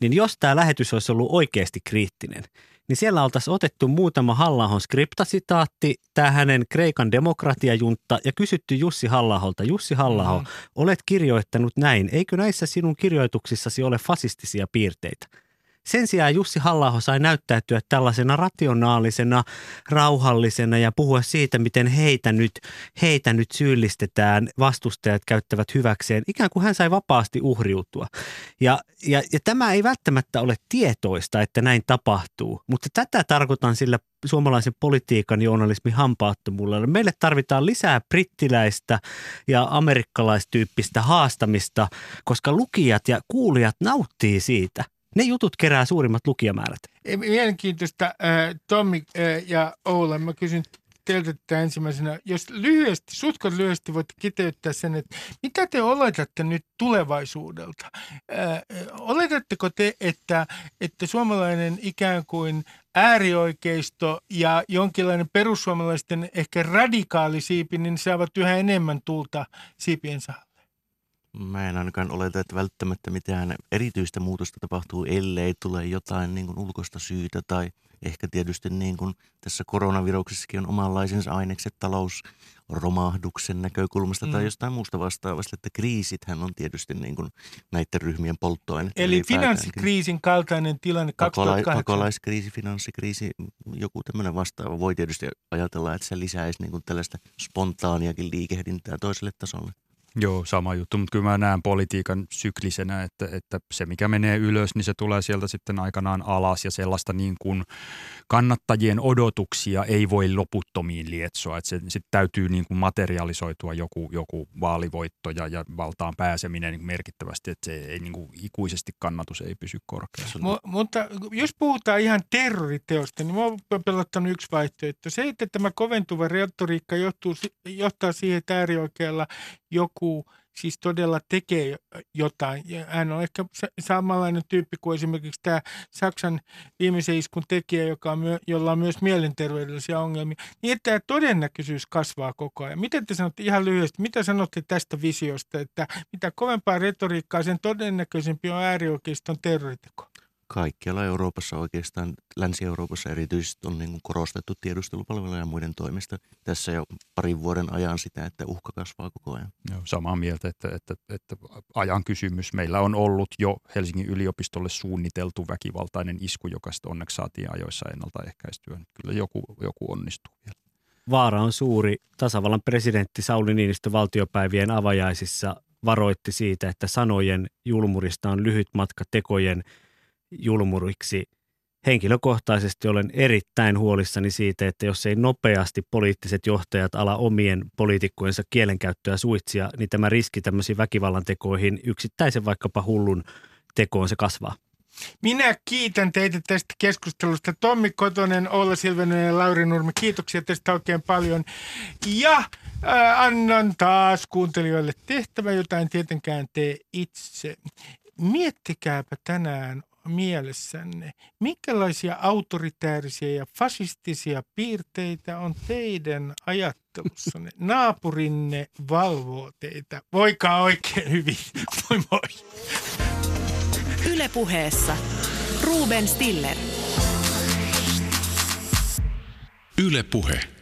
[SPEAKER 4] Niin jos tämä lähetys olisi ollut oikeasti kriittinen, niin siellä oltaisiin otettu muutama halla skriptasitaatti, tämä hänen Kreikan demokratiajuntta ja kysytty Jussi Hallaholta, Jussi Hallaho, mm. olet kirjoittanut näin, eikö näissä sinun kirjoituksissasi ole fasistisia piirteitä? Sen sijaan Jussi halla sai näyttäytyä tällaisena rationaalisena, rauhallisena ja puhua siitä, miten heitä nyt, heitä nyt syyllistetään, vastustajat käyttävät hyväkseen. Ikään kuin hän sai vapaasti uhriutua. Ja, ja, ja tämä ei välttämättä ole tietoista, että näin tapahtuu, mutta tätä tarkoitan sillä suomalaisen politiikan journalismin hampaattomuudella. Meille tarvitaan lisää brittiläistä ja amerikkalaistyyppistä haastamista, koska lukijat ja kuulijat nauttii siitä – ne jutut kerää suurimmat lukijamäärät.
[SPEAKER 1] Mielenkiintoista, Tommi ja Oula. Mä kysyn teiltä että ensimmäisenä, jos lyhyesti, sutkot lyhyesti voitte kiteyttää sen, että mitä te oletatte nyt tulevaisuudelta? oletatteko te, että, että suomalainen ikään kuin äärioikeisto ja jonkinlainen perussuomalaisten ehkä radikaali siipi, niin saavat yhä enemmän tulta siipiensä
[SPEAKER 6] Mä en ainakaan oleta, että välttämättä mitään erityistä muutosta tapahtuu, ellei tule jotain niin kuin ulkoista syytä tai ehkä tietysti niin kuin tässä koronaviruksessakin on omanlaisensa ainekset talousromahduksen näkökulmasta mm. tai jostain muusta vastaavasta, että kriisithän on tietysti niin kuin näiden ryhmien polttoaine.
[SPEAKER 1] Eli finanssikriisin kaltainen tilanne 2008.
[SPEAKER 6] Pakolaiskriisi, finanssikriisi, joku tämmöinen vastaava. Voi tietysti ajatella, että se lisäisi niin kuin tällaista spontaaniakin liikehdintää toiselle tasolle.
[SPEAKER 5] Joo, sama juttu, mutta kyllä mä näen politiikan syklisenä, että, että se mikä menee ylös, niin se tulee sieltä sitten aikanaan alas ja sellaista niin kuin kannattajien odotuksia ei voi loputtomiin lietsoa, että se sitten täytyy niin kuin materialisoitua joku, joku vaalivoitto ja, ja valtaan pääseminen niin merkittävästi, että se ei niin kuin ikuisesti kannatus ei pysy korkeassa.
[SPEAKER 1] M- mutta jos puhutaan ihan terroriteosta, niin mä oon pelottanut yksi vaihtoehto. Se, että tämä koventuva retoriikka johtuu, johtaa siihen, että äärioikealla joku siis todella tekee jotain. Ja hän on ehkä samanlainen tyyppi kuin esimerkiksi tämä Saksan viimeisen iskun tekijä, joka on jolla on myös mielenterveydellisiä ongelmia. Niin että tämä todennäköisyys kasvaa koko ajan. Miten te sanotte ihan lyhyesti, mitä sanotte tästä visiosta, että mitä kovempaa retoriikkaa, sen todennäköisempi on äärioikeiston terroriteko?
[SPEAKER 6] Kaikkialla Euroopassa oikeastaan, Länsi-Euroopassa erityisesti on niin kuin korostettu tiedustelupalveluja ja muiden toimesta tässä jo parin vuoden ajan sitä, että uhka kasvaa koko ajan.
[SPEAKER 5] Joo, samaa mieltä, että, että, että ajan kysymys. Meillä on ollut jo Helsingin yliopistolle suunniteltu väkivaltainen isku, joka sitten onneksi saatiin ajoissa ennaltaehkäistyä. Kyllä joku, joku onnistuu vielä.
[SPEAKER 4] Vaara on suuri. Tasavallan presidentti Sauli Niinistö valtiopäivien avajaisissa varoitti siitä, että sanojen julmurista on lyhyt matka tekojen – julmuriksi. Henkilökohtaisesti olen erittäin huolissani siitä, että jos ei nopeasti poliittiset johtajat ala omien poliitikkojensa kielenkäyttöä suitsia, niin tämä riski tämmöisiin väkivallan tekoihin, yksittäisen vaikkapa hullun tekoon se kasvaa.
[SPEAKER 1] Minä kiitän teitä tästä keskustelusta. Tommi Kotonen, Olla Silvenen ja Lauri Nurmi, kiitoksia tästä oikein paljon. Ja äh, annan taas kuuntelijoille tehtävä, jota en tietenkään tee itse. Miettikääpä tänään mielessänne, minkälaisia autoritäärisiä ja fasistisia piirteitä on teidän ajattelussanne? Naapurinne valvoo teitä. Voikaa oikein hyvin. Moi moi.
[SPEAKER 2] Ylepuheessa Ruben Stiller.
[SPEAKER 3] Ylepuhe.